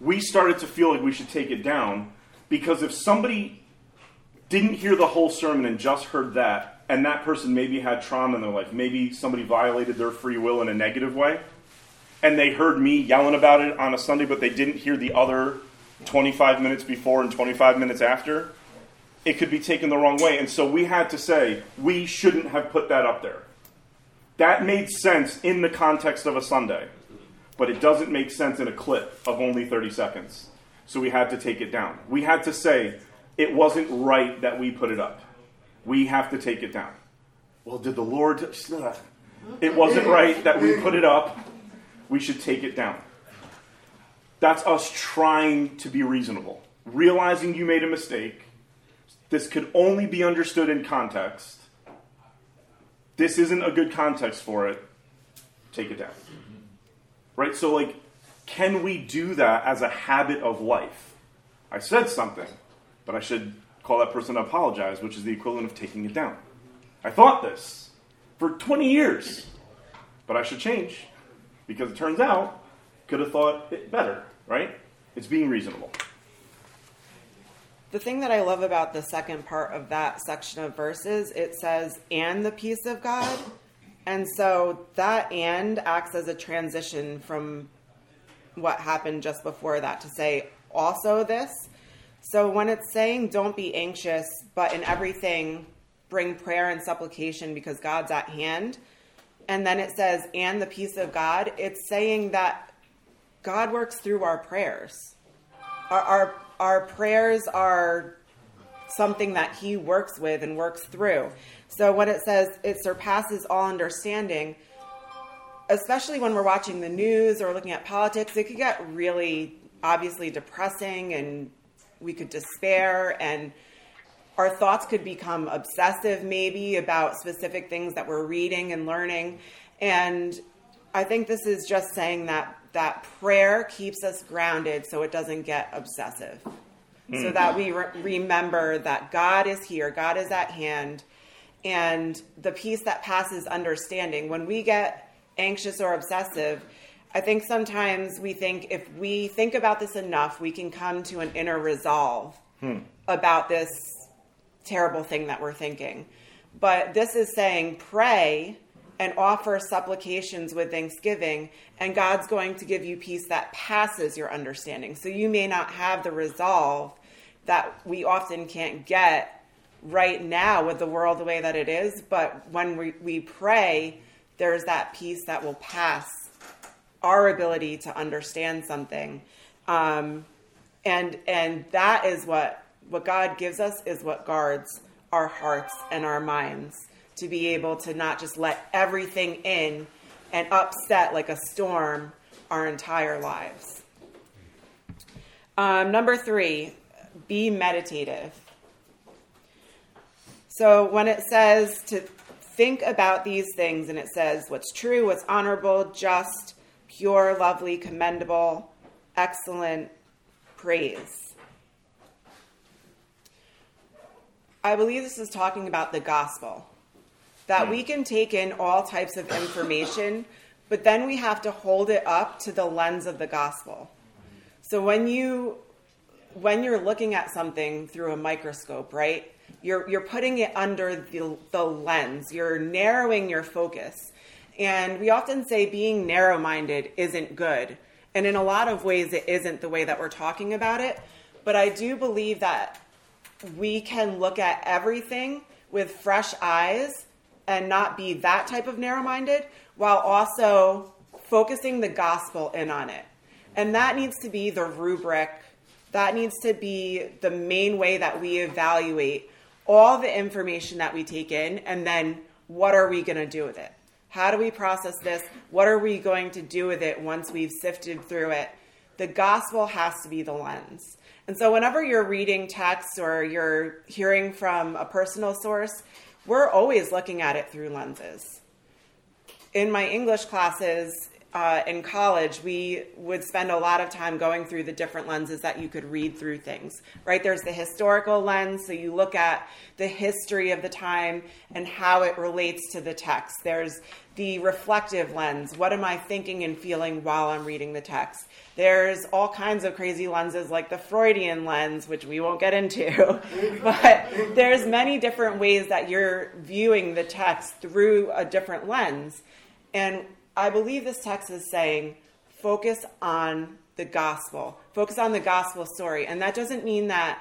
Speaker 2: we started to feel like we should take it down because if somebody didn't hear the whole sermon and just heard that, and that person maybe had trauma in their life, maybe somebody violated their free will in a negative way, and they heard me yelling about it on a Sunday, but they didn't hear the other 25 minutes before and 25 minutes after, it could be taken the wrong way. And so we had to say, we shouldn't have put that up there. That made sense in the context of a Sunday, but it doesn't make sense in a clip of only 30 seconds so we had to take it down. We had to say it wasn't right that we put it up. We have to take it down. Well, did the Lord? It wasn't right that we put it up. We should take it down. That's us trying to be reasonable, realizing you made a mistake. This could only be understood in context. This isn't a good context for it. Take it down. Right? So, like, can we do that as a habit of life? I said something, but I should call that person to apologize, which is the equivalent of taking it down. I thought this for 20 years, but I should change because it turns out could have thought it better, right? It's being reasonable.
Speaker 3: The thing that I love about the second part of that section of verses, it says, and the peace of God. And so that and acts as a transition from what happened just before that to say also this. So when it's saying don't be anxious, but in everything bring prayer and supplication because God's at hand, and then it says and the peace of God, it's saying that God works through our prayers. Our, our, our prayers are something that He works with and works through. So when it says it surpasses all understanding, especially when we're watching the news or looking at politics, it could get really obviously depressing and we could despair and our thoughts could become obsessive maybe about specific things that we're reading and learning and i think this is just saying that that prayer keeps us grounded so it doesn't get obsessive. So hmm. that we re- remember that god is here god is at hand and the peace that passes understanding. When we get anxious or obsessive I think sometimes we think if we think about this enough, we can come to an inner resolve hmm. about this terrible thing that we're thinking. But this is saying pray and offer supplications with thanksgiving, and God's going to give you peace that passes your understanding. So you may not have the resolve that we often can't get right now with the world the way that it is, but when we, we pray, there's that peace that will pass our ability to understand something um, and and that is what what god gives us is what guards our hearts and our minds to be able to not just let everything in and upset like a storm our entire lives um, number three be meditative so when it says to think about these things and it says what's true what's honorable just pure, lovely, commendable, excellent praise. I believe this is talking about the gospel. That hmm. we can take in all types of information, but then we have to hold it up to the lens of the gospel. So when you when you're looking at something through a microscope, right? You're you're putting it under the, the lens. You're narrowing your focus. And we often say being narrow minded isn't good. And in a lot of ways, it isn't the way that we're talking about it. But I do believe that we can look at everything with fresh eyes and not be that type of narrow minded while also focusing the gospel in on it. And that needs to be the rubric, that needs to be the main way that we evaluate all the information that we take in, and then what are we going to do with it? How do we process this? What are we going to do with it once we've sifted through it? The gospel has to be the lens. And so, whenever you're reading text or you're hearing from a personal source, we're always looking at it through lenses. In my English classes uh, in college, we would spend a lot of time going through the different lenses that you could read through things, right? There's the historical lens, so you look at the history of the time and how it relates to the text. There's the reflective lens. What am I thinking and feeling while I'm reading the text? There's all kinds of crazy lenses like the Freudian lens, which we won't get into. but there's many different ways that you're viewing the text through a different lens. And I believe this text is saying focus on the gospel, focus on the gospel story. And that doesn't mean that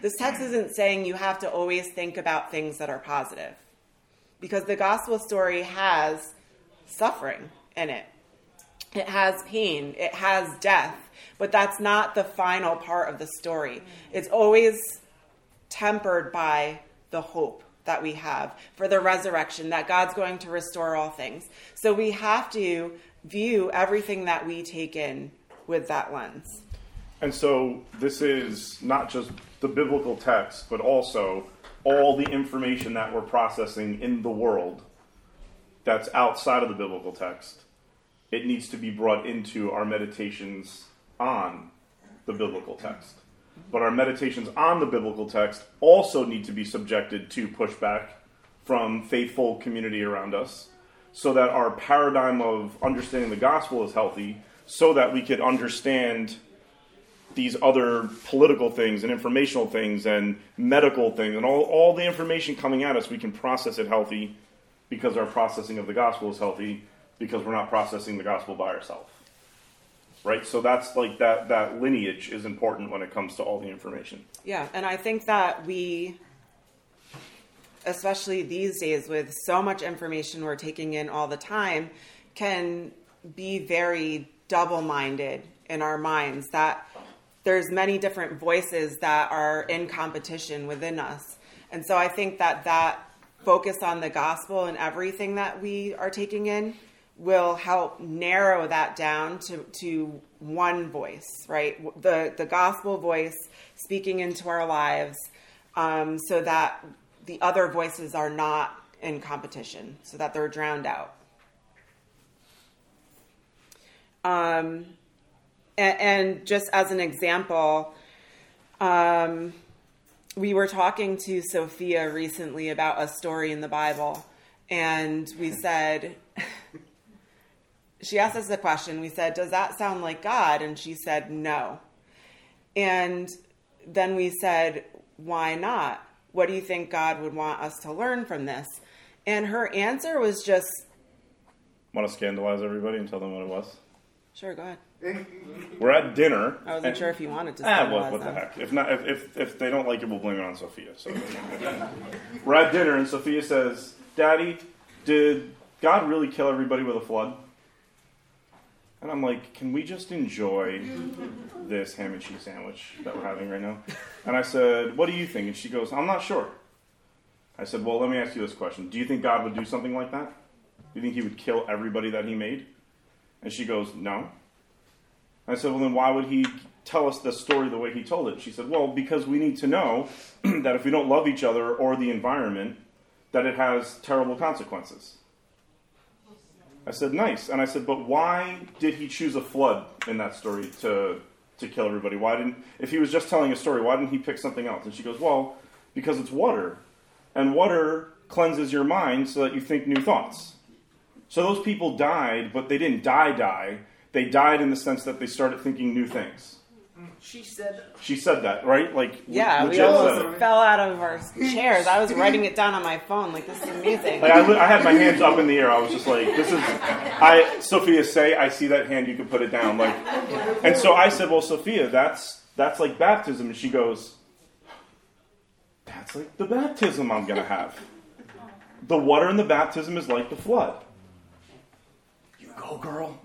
Speaker 3: this text isn't saying you have to always think about things that are positive because the gospel story has suffering in it. It has pain, it has death, but that's not the final part of the story. It's always tempered by the hope that we have for the resurrection, that God's going to restore all things. So we have to view everything that we take in with that lens.
Speaker 2: And so this is not just the biblical text, but also all the information that we're processing in the world that's outside of the biblical text. It needs to be brought into our meditations on the biblical text. But our meditations on the biblical text also need to be subjected to pushback from faithful community around us so that our paradigm of understanding the gospel is healthy so that we could understand these other political things and informational things and medical things and all, all the information coming at us we can process it healthy because our processing of the gospel is healthy because we're not processing the gospel by ourselves right so that's like that that lineage is important when it comes to all the information
Speaker 3: Yeah, and I think that we, especially these days with so much information we're taking in all the time, can be very double minded in our minds that there's many different voices that are in competition within us. And so I think that that focus on the gospel and everything that we are taking in will help narrow that down to, to one voice, right? The, the gospel voice speaking into our lives um, so that the other voices are not in competition, so that they're drowned out. Um, and, and just as an example, um, we were talking to Sophia recently about a story in the Bible, and we said, she asked us the question. We said, Does that sound like God? And she said, No. And then we said, Why not? What do you think God would want us to learn from this? And her answer was just,
Speaker 2: want to scandalize everybody and tell them what it was
Speaker 3: Sure, go ahead.
Speaker 2: we're at dinner
Speaker 3: I wasn't
Speaker 2: and-
Speaker 3: sure if you wanted to
Speaker 2: Ah, well, what the
Speaker 3: them.
Speaker 2: heck? If not, if, if, if they don't like it, we'll blame it on Sophia. So we're at dinner, and Sophia says, "Daddy, did God really kill everybody with a flood?" And I'm like, "Can we just enjoy this ham and cheese sandwich that we're having right now?" And I said, "What do you think?" And she goes, "I'm not sure." I said, "Well, let me ask you this question: Do you think God would do something like that? Do you think He would kill everybody that He made?" And she goes, "No." I said, well, then why would he tell us the story the way he told it? She said, well, because we need to know that if we don't love each other or the environment, that it has terrible consequences. I said, nice. And I said, but why did he choose a flood in that story to, to kill everybody? Why didn't, if he was just telling a story, why didn't he pick something else? And she goes, well, because it's water. And water cleanses your mind so that you think new thoughts. So those people died, but they didn't die, die. They died in the sense that they started thinking new things.
Speaker 6: She said,
Speaker 2: She said that, right? Like,
Speaker 3: Yeah, we
Speaker 2: legit said
Speaker 3: almost
Speaker 2: it.
Speaker 3: fell out of our chairs. I was writing it down on my phone. Like, this is amazing.
Speaker 2: Like I, li- I had my hands up in the air. I was just like, "This is." I Sophia say, "I see that hand. You can put it down." Like, and so I said, "Well, Sophia, that's that's like baptism." And she goes, "That's like the baptism I'm gonna have. The water in the baptism is like the flood." You go, girl.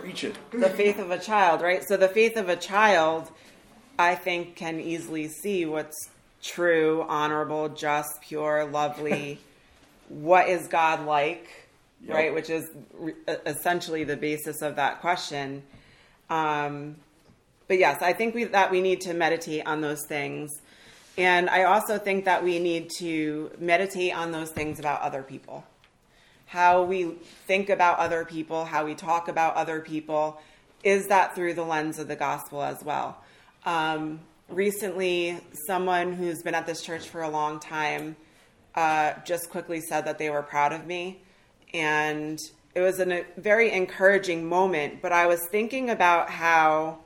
Speaker 2: Preach it.
Speaker 3: the faith of a child, right? So the faith of a child, I think, can easily see what's true, honorable, just, pure, lovely. what is God like,
Speaker 2: Yep.
Speaker 3: right? Which is re- essentially the basis of that question. Um, but yes, I think we, that we need to meditate on those things. And I also think that we need to meditate on those things about other people how we think about other people, how we talk about other people, is that through the lens of the gospel as well? Um, recently, someone who's been at this church for a long time uh, just quickly said that they were proud of me. And it was an, a very encouraging moment, but I was thinking about how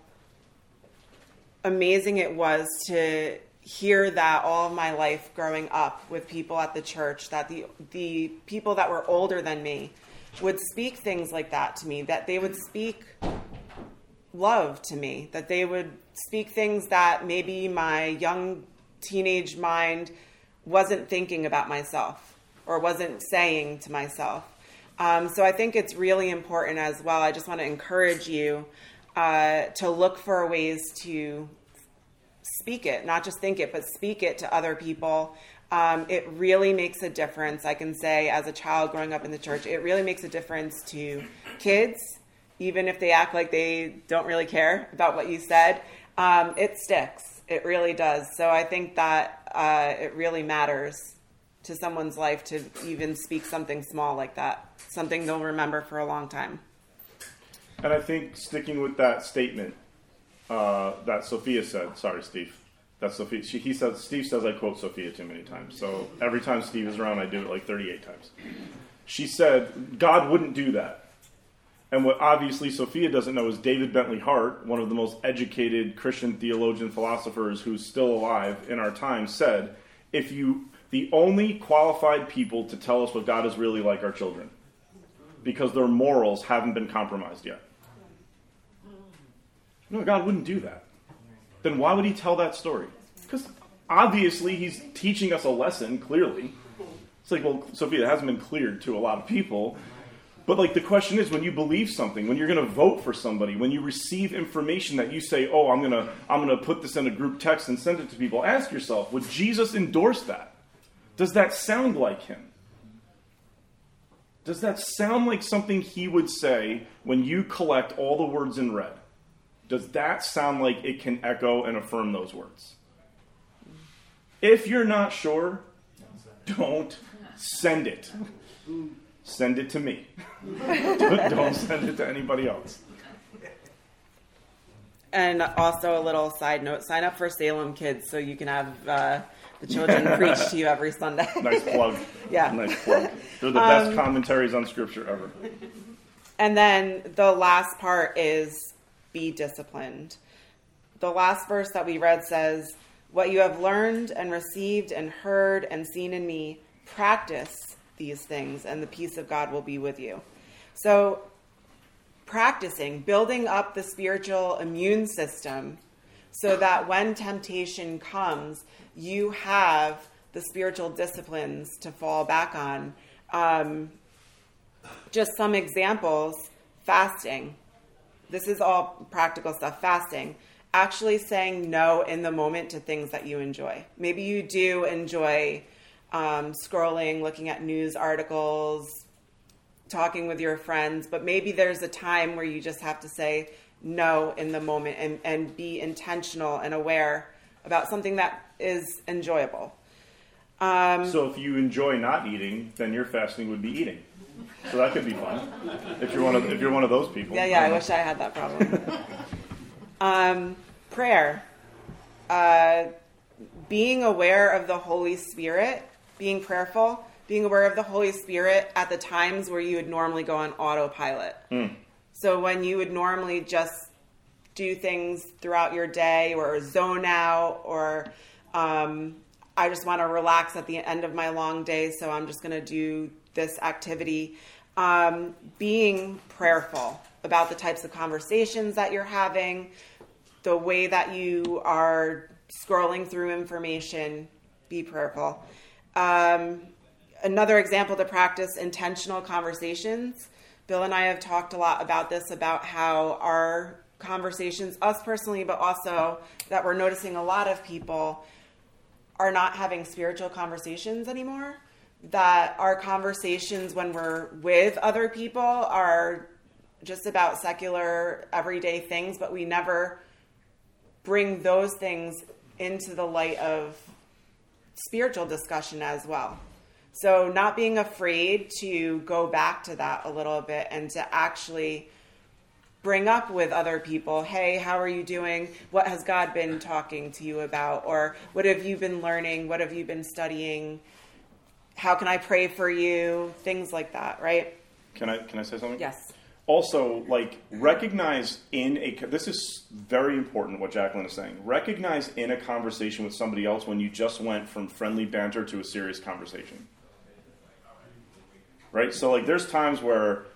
Speaker 3: amazing it was to hear that all of my life growing up with people at the church that the the people that were older than me would speak things like that to me that they would speak love to me that they would speak things that maybe my young teenage mind wasn't thinking about myself or wasn't saying to myself. Um, so i think it's really important as well. I just want to encourage you uh, to look for ways to speak it, not just think it, but speak it to other people. Um, it really makes a difference. I can say, as a child growing up in the church, it really makes a difference to kids, even if they act like they don't really care about what you said. Um, it sticks. It really does. So I think that uh, it really matters to someone's life to even speak something small like that, something they'll remember for a long time.
Speaker 2: And I think sticking with that statement uh, that Sophia said. Sorry, Steve. That Sophia. She, he says Steve says I quote Sophia too many times. So every time Steve is around, I do it like 38 times. She said God wouldn't do that. And what obviously Sophia doesn't know is David Bentley Hart, one of the most educated Christian theologian philosophers who's still alive in our time, said, if you the only qualified people to tell us what God is really like are children. Because their morals haven't been compromised yet. No, God wouldn't do that. Then why would he tell that story? Because obviously he's teaching us a lesson, clearly. It's like, well, Sophia, it hasn't been cleared to a lot of people. But like the question is when you believe something, when you're going to vote for somebody, when you receive information that you say, "Oh, I'm going to I'm going to put this in a group text and send it to people." Ask yourself, would Jesus endorse that? Does that sound like him? Does that sound like something he would say when you collect all the words in red? Does that sound like it can echo and affirm those words? If you're not sure, don't send it. Send it to me. don't send it to anybody else.
Speaker 3: And also, a little side note sign up for Salem Kids so you can have uh, the children preach to you every Sunday.
Speaker 2: Nice plug.
Speaker 3: Yeah.
Speaker 2: Nice plug. They're the best commentaries on Scripture ever.
Speaker 3: And then the last part is be disciplined. The last verse that we read says, What you have learned and received and heard and seen in me, practice these things, and the peace of God will be with you. So, practicing, building up the spiritual immune system so that when temptation comes, you have the spiritual disciplines to fall back on. Um, just some examples fasting. This is all practical stuff. Fasting. Actually saying no in the moment to things that you enjoy. Maybe you do enjoy um, scrolling, looking at news articles, talking with your friends, but maybe there's a time where you just have to say no in the moment and, and be intentional and aware about something that is enjoyable. Um,
Speaker 2: So if you enjoy not eating, then your fasting would be eating. So that could be fun. If you're one of if you're one of those people.
Speaker 3: Yeah, yeah. I wish I had that problem. um, prayer, uh, being aware of the Holy Spirit, being prayerful, being aware of the Holy Spirit at the times where you would normally go on autopilot. So when you would normally just do things throughout your day or zone out or um, I just want to relax at the end of my long day, so I'm just going to do this activity. Um, being prayerful about the types of conversations that you're having, the way that you are scrolling through information, be prayerful. Um, another example to practice intentional conversations. Bill and I have talked a lot about this about how our conversations, us personally, but also that we're noticing a lot of people are not having spiritual conversations anymore. That our conversations when we're with other people are just about secular, everyday things, but we never bring those things into the light of spiritual discussion as well. So, not being afraid to go back to that a little bit and to actually bring up with other people hey how are you doing? What has god been talking to you about? Or what have you been learning? What have you been studying how can i pray for you things like that right
Speaker 2: Can I can I say something?
Speaker 3: yes
Speaker 2: Also, like recognize in a this is very important what Jacqueline is saying. Recognize in a conversation with somebody else when you just went from friendly banter to a serious conversation. Right? So like there's times where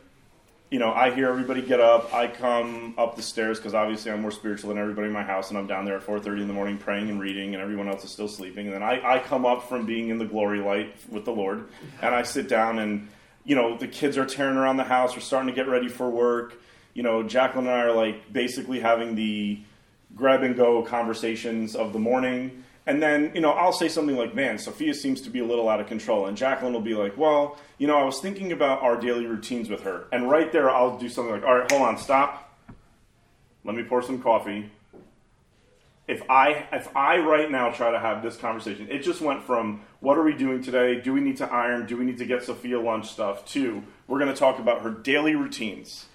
Speaker 2: you know, I hear everybody get up. I come up the stairs because obviously I'm more spiritual than everybody in my house, and I'm down there at 4:30 in the morning praying and reading, and everyone else is still sleeping. And then I, I come up from being in the glory light with the Lord, and I sit down, and you know, the kids are tearing around the house. We're starting to get ready for work. You know, Jacqueline and I are like basically having the grab and go conversations of the morning. And then, you know, I'll say something like, man, Sophia seems to be a little out of control. And Jacqueline will be like, well, you know, I was thinking about our daily routines with her. And right there, I'll do something like, all right, hold on, stop. Let me pour some coffee. If I, if I right now try to have this conversation, it just went from what are we doing today? Do we need to iron? Do we need to get Sophia lunch stuff? To we're going to talk about her daily routines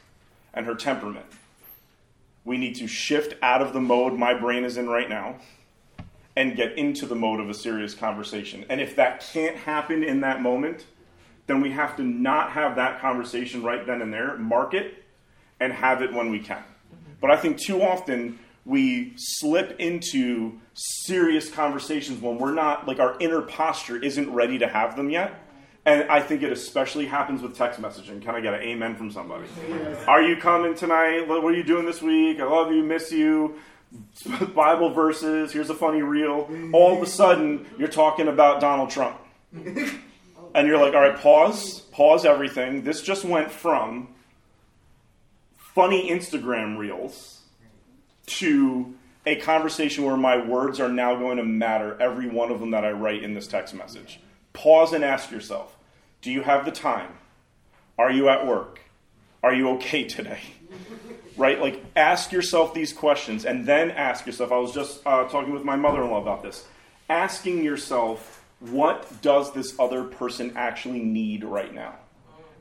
Speaker 2: and her temperament. we need to shift out of the mode my brain is in right now and get into the mode of a serious conversation. And if that can't happen in that moment, then we have to not have that conversation right then and there, mark it, and have it when we can. Mm-hmm. But I think too often we slip into serious conversations when we're not, like, our inner posture isn't ready to have them yet. And I think it especially happens with text messaging. Can I get an amen from somebody? Are you coming tonight? What are you doing this week? I love you, miss you. Bible verses. Here's a funny reel. All of a sudden, you're talking about Donald Trump. And you're like, all right, pause, pause everything. This just went from funny Instagram reels to a conversation where my words are now going to matter, every one of them that I write in this text message. Pause and ask yourself Do you have the time? Are you at work? Are you okay today? right? Like, ask yourself these questions and then ask yourself. I was just uh, talking with my mother in law about this. Asking yourself, what does this other person actually need right now?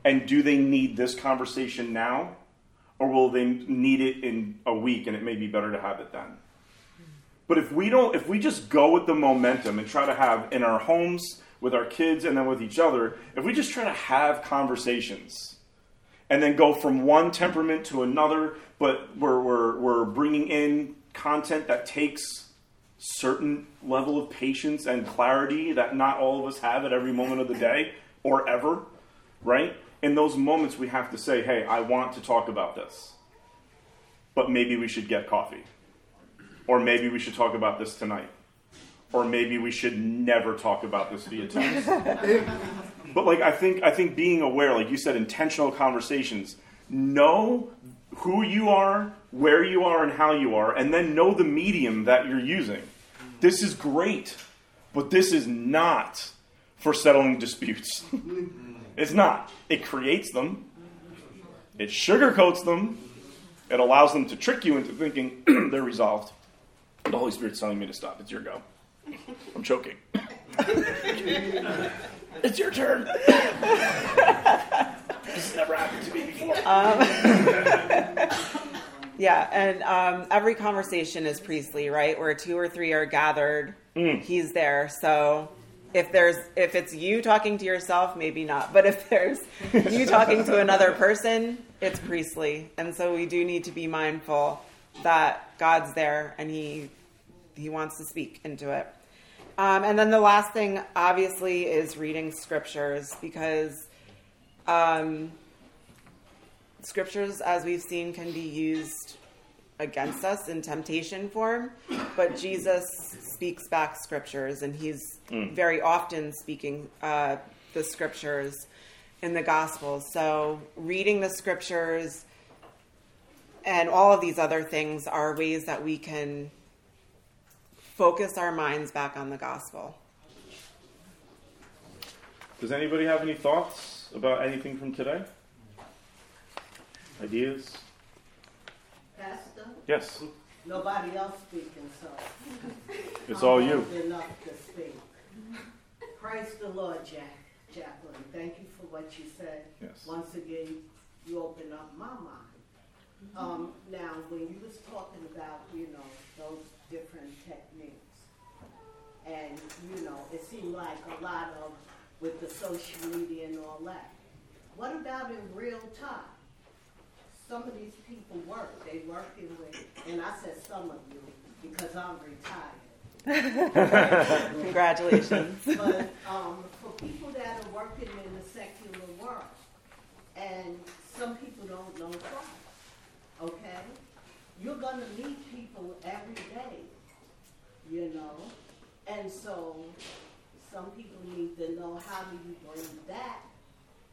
Speaker 2: And do they need this conversation now? Or will they need it in a week and it may be better to have it then? But if we don't, if we just go with the momentum and try to have in our homes, with our kids, and then with each other, if we just try to have conversations and then go from one temperament to another, but we're, we're, we're bringing in content that takes certain level of patience and clarity that not all of us have at every moment of the day or ever, right? In those moments, we have to say, hey, I want to talk about this, but maybe we should get coffee. Or maybe we should talk about this tonight. Or maybe we should never talk about this via text. but like I think I think being aware, like you said, intentional conversations, know who you are, where you are, and how you are, and then know the medium that you're using. This is great, but this is not for settling disputes. it's not. It creates them. It sugarcoats them. It allows them to trick you into thinking they're resolved. The Holy Spirit's telling me to stop. It's your go. I'm choking. it's your turn. this has never happened to me before.
Speaker 3: Yeah, and um, every conversation is priestly, right? Where two or three are gathered, he's there. So if there's if it's you talking to yourself, maybe not. But if there's you talking to another person, it's priestly. And so we do need to be mindful that God's there and he he wants to speak into it. Um, and then the last thing, obviously, is reading scriptures because um, scriptures, as we've seen, can be used against us in temptation form, but Jesus speaks back scriptures, and he's very often speaking uh, the scriptures in the Gospels. So, reading the scriptures and all of these other things are ways that we can focus our minds back on the gospel.
Speaker 2: Does anybody have any thoughts about anything from today? Ideas?
Speaker 4: Pastor,
Speaker 2: Yes,
Speaker 4: nobody else speaking, so.
Speaker 2: it's
Speaker 4: I'm
Speaker 2: all you.
Speaker 4: Enough to speak. Praise the Lord, Jack, Jacqueline. Thank you for what you said.
Speaker 2: Yes.
Speaker 4: Once again, you opened up my mind. Um, now, when you was talking about, you know, those different techniques, and, you know, it seemed like a lot of, with the social media and all that. What about in real time? Some of these people work, they working with, and I said some of you, because I'm retired.
Speaker 3: Congratulations.
Speaker 4: But um, for people that are working in the secular world, and some people don't know Christ, okay? You're gonna meet people every day, you know? And so, some people need to know how do you bring that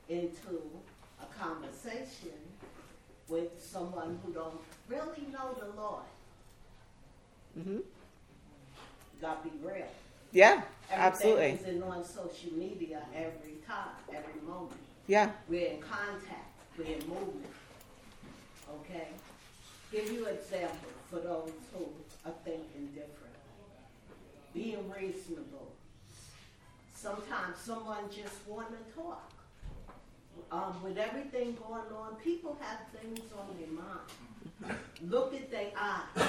Speaker 4: into a conversation with someone who don't really know the Lord.
Speaker 3: Mm-hmm.
Speaker 4: Gotta be real.
Speaker 3: Yeah,
Speaker 4: Everything
Speaker 3: absolutely.
Speaker 4: is in on social media every time, every moment.
Speaker 3: Yeah.
Speaker 4: We're in contact, we're in movement. Okay? Give you an example for those who are thinking different. Being reasonable. Sometimes someone just wanna talk. Um, with everything going on, people have things on their mind. Look at their eyes.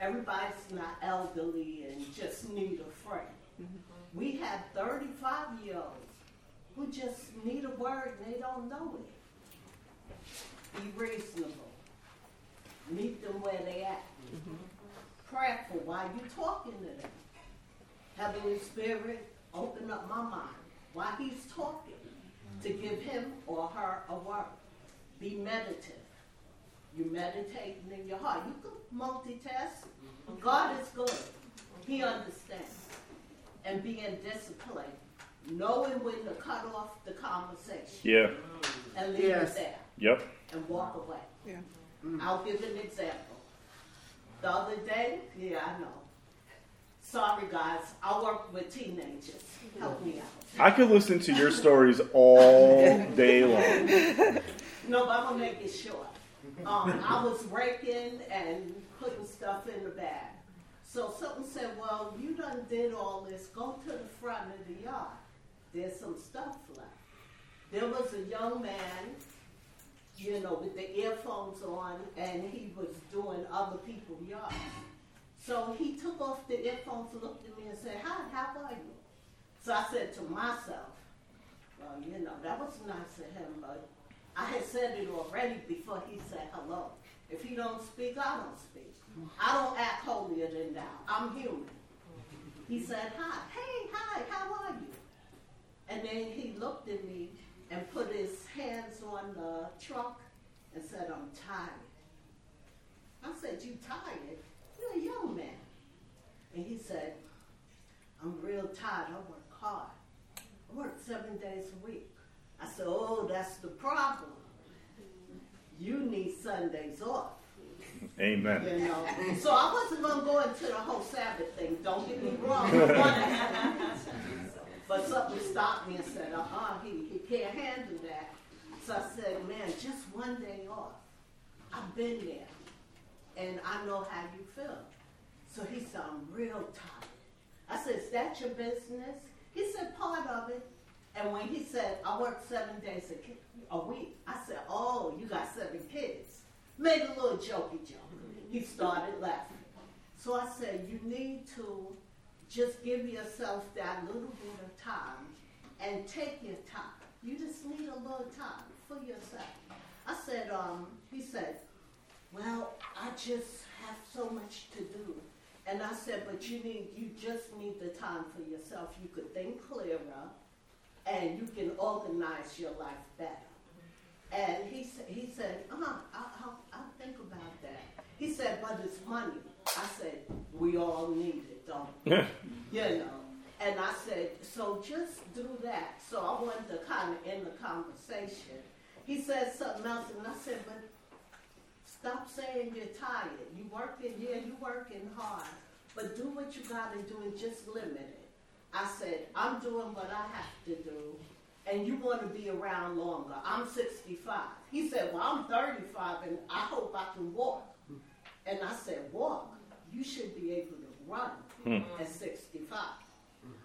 Speaker 4: Everybody's not elderly and just need a friend. We have 35 year olds who just need a word and they don't know it. Be reasonable. Meet them where they at. Prayerful while you talking to them. Heavenly Spirit, open up my mind while he's talking to give him or her a word. Be meditative. You meditating in your heart. You can multitask. God is good. He understands. And being disciplined. Knowing when to cut off the conversation
Speaker 2: Yeah.
Speaker 4: and leave
Speaker 6: Yes.
Speaker 4: it there
Speaker 2: Yep.
Speaker 4: and walk away.
Speaker 3: Yeah.
Speaker 4: I'll give an example. The other day, yeah, I know. Sorry, guys. I work with teenagers. Help me out.
Speaker 2: I could listen to your stories all day long.
Speaker 4: No, but I'm gonna make it short. Um, I was raking and putting stuff in the bag. So something said, "Well, you done did all this. Go to the front of the yard. There's some stuff left." There was a young man, you know, with the earphones on, and he was doing other people's yards. So he took off the earphones, looked at me, and said, "Hi, how are you?" So I said to myself, "Well, you know, that was nice of him, but." I had said it already before he said hello. If he don't speak, I don't speak. I don't act holier than thou. I'm human. He said, hi. Hey, hi, how are you? And then he looked at me and put his hands on the truck and said, I'm tired. I said, you tired? You're a young man. And he said, I'm real tired. I work hard. I work seven days a week. I said, Oh, that's the problem. You need Sundays off.
Speaker 2: Amen.
Speaker 4: You know. So I wasn't gonna go into the whole Sabbath thing, don't get me wrong. but something stopped me and said, uh-uh, he, he can't handle that. So I said, man, just one day off. I've been there. And I know how you feel. So he said, I'm real tired. I said, is that your business? He said, part of it. And when he said, I work seven days a, a week, I said, oh, you got seven kids. Made a little jokey joke. He started laughing. So I said, you need to just give yourself that little bit of time and take your time. You just need a little time for yourself. I said, um, he said, well, I just have so much to do. And I said, but you need, you just need the time for yourself. You could think clearer and you can organize your life better. And he said, he said, uh-huh, I'll, I'll, I'll think about that. He said, but it's money. I said, we all need it, don't we? you know. And I said, so just do that. So I wanted to kind of end the conversation. He said something else, and I said, but stop saying you're tired. You working, yeah, you working hard, but do what you got to do and just limit it. I said, I'm doing what I have to do, and you want to be around longer. I'm 65. He said, Well, I'm 35, and I hope I can walk. And I said, Walk? You should be able to run hmm. at 65.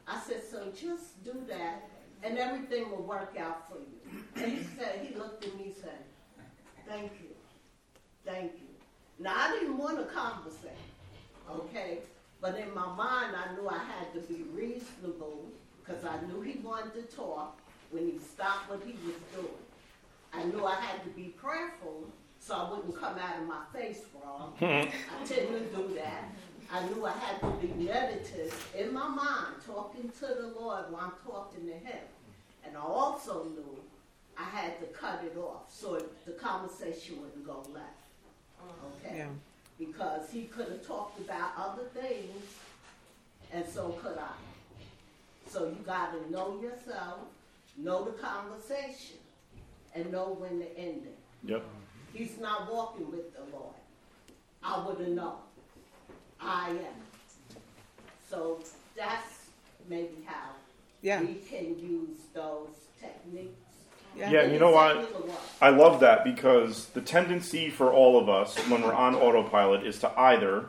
Speaker 4: I said, So just do that, and everything will work out for you. And he said, He looked at me and said, Thank you. Thank you. Now, I didn't want to conversate, okay? But in my mind, I knew I had to be reasonable because I knew he wanted to talk when he stopped what he was doing. I knew I had to be prayerful so I wouldn't come out of my face wrong. I tend to do that. I knew I had to be meditative in my mind, talking to the Lord while I'm talking to Him. And I also knew I had to cut it off so it, the conversation wouldn't go left. Mm. Okay?
Speaker 3: Yeah.
Speaker 4: Because he could have talked about other things, and so could I. So you got to know yourself, know the conversation, and know when to end it.
Speaker 2: Yep.
Speaker 4: He's not walking with the Lord. I wouldn't know. I am. So that's maybe how
Speaker 3: Yeah.
Speaker 4: we can use those techniques.
Speaker 3: Yeah.
Speaker 2: Yeah, you know what? I love that because the tendency for all of us when we're on autopilot is to either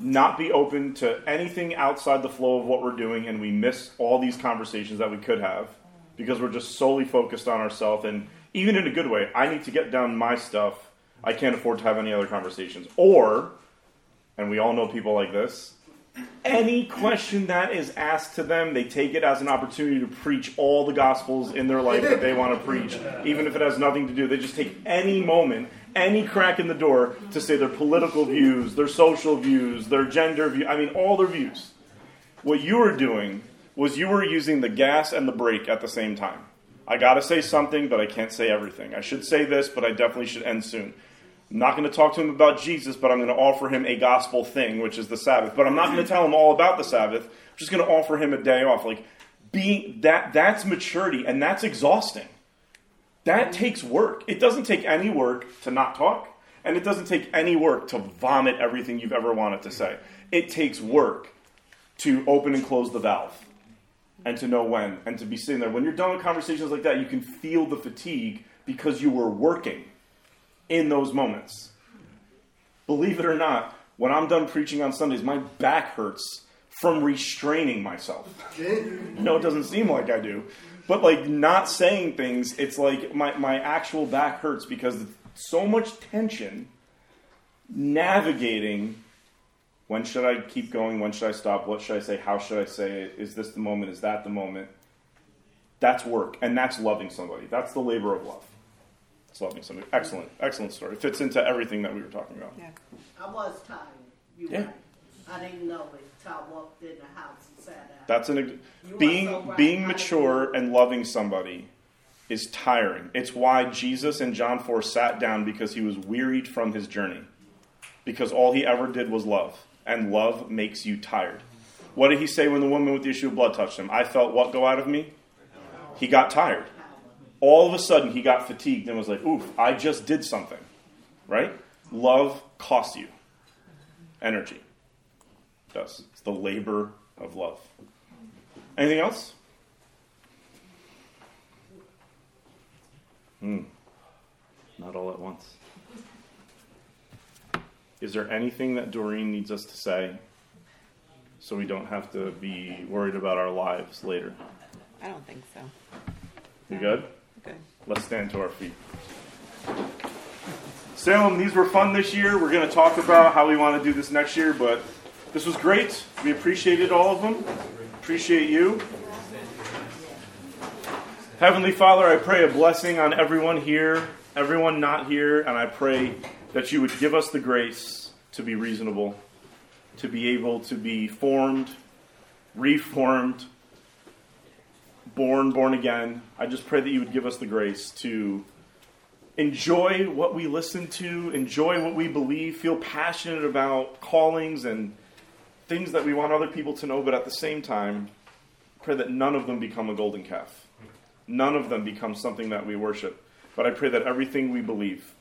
Speaker 2: not be open to anything outside the flow of what we're doing and we miss all these conversations that we could have because we're just solely focused on ourselves and even in a good way i need to get down my stuff I can't afford to have any other conversations. Or, and we all know people like this, any question that is asked to them, they take it as an opportunity to preach all the gospels in their life that they want to preach, even if it has nothing to do. They just take any moment, any crack in the door to say their political views, their social views, their gender view. I mean, all their views. What you were doing was you were using the gas and the brake at the same time. I got to say something, but I can't say everything. I should say this, but I definitely should end soon. I'm not going to talk to him about Jesus, but I'm going to offer him a gospel thing, which is the Sabbath. But I'm not going to tell him all about the Sabbath. I'm just going to offer him a day off. Like being that that's maturity and that's exhausting. That takes work. It doesn't take any work to not talk, and it doesn't take any work to vomit everything you've ever wanted to say. It takes work to open and close the valve and to know when and to be sitting there. When you're done with conversations like that, you can feel the fatigue because you were working in those moments. Believe it or not, when I'm done preaching on Sundays, my back hurts from restraining myself. no, it doesn't seem like I do. But like not saying things, it's like my, my actual back hurts because so much tension navigating when should I keep going? When should I stop? What should I say? How should I say it? Is this the moment? Is that the moment? That's work, and that's loving somebody. That's the labor of love. It's loving somebody. Excellent, excellent story. It fits into everything that we were talking about.
Speaker 3: Yeah.
Speaker 4: I was tired. You
Speaker 2: Yeah.
Speaker 4: right. I didn't know it till I walked in the house and sat down.
Speaker 2: That's an
Speaker 4: You
Speaker 2: being
Speaker 4: so right.
Speaker 2: being mature and loving somebody is tiring. It's why Jesus and John 4 sat down because he was wearied from his journey. Because all he ever did was love, and love makes you tired. What did he say when the woman with the issue of blood touched him? I felt what go out of me? He got tired. All of a sudden he got fatigued and was like, "Oof, I just did something." Right? Love costs you energy. It does. It's the labor of love. Anything else? Hmm. Not all at once. Is there anything that Doreen needs us to say so we don't have to be worried about our lives later?
Speaker 3: I don't think so.
Speaker 2: You good?
Speaker 3: Good.
Speaker 2: Let's stand to our feet. Salem, these were fun this year. We're going to talk about how we want to do this next year, but this was great. We appreciated all of them. Appreciate you. Heavenly Father, I pray a blessing on everyone here, everyone not here, and I pray that you would give us the grace to be reasonable, to be able to be formed, reformed, born, born again. I just pray that you would give us the grace to enjoy what we listen to, enjoy what we believe, feel passionate about callings and things that we want other people to know, but at the same time, pray that none of them become a golden calf. None of them become something that we worship. But I pray that everything we believe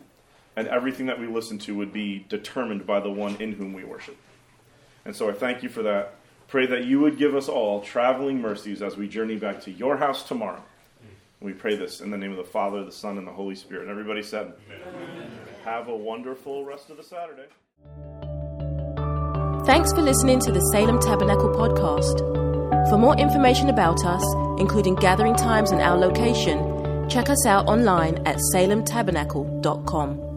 Speaker 2: and everything that we listen to would be determined by the one in whom we worship. And so I thank you for that. Pray that you would give us all traveling mercies as we journey back to your house tomorrow. And we pray this in the name of the Father, the Son, and the Holy Spirit. And everybody said, Amen. Have a wonderful rest of the Saturday.
Speaker 1: Thanks for listening to the Salem Tabernacle podcast. For more information about us, including gathering times and our location, check us out online at salemtabernacle.com.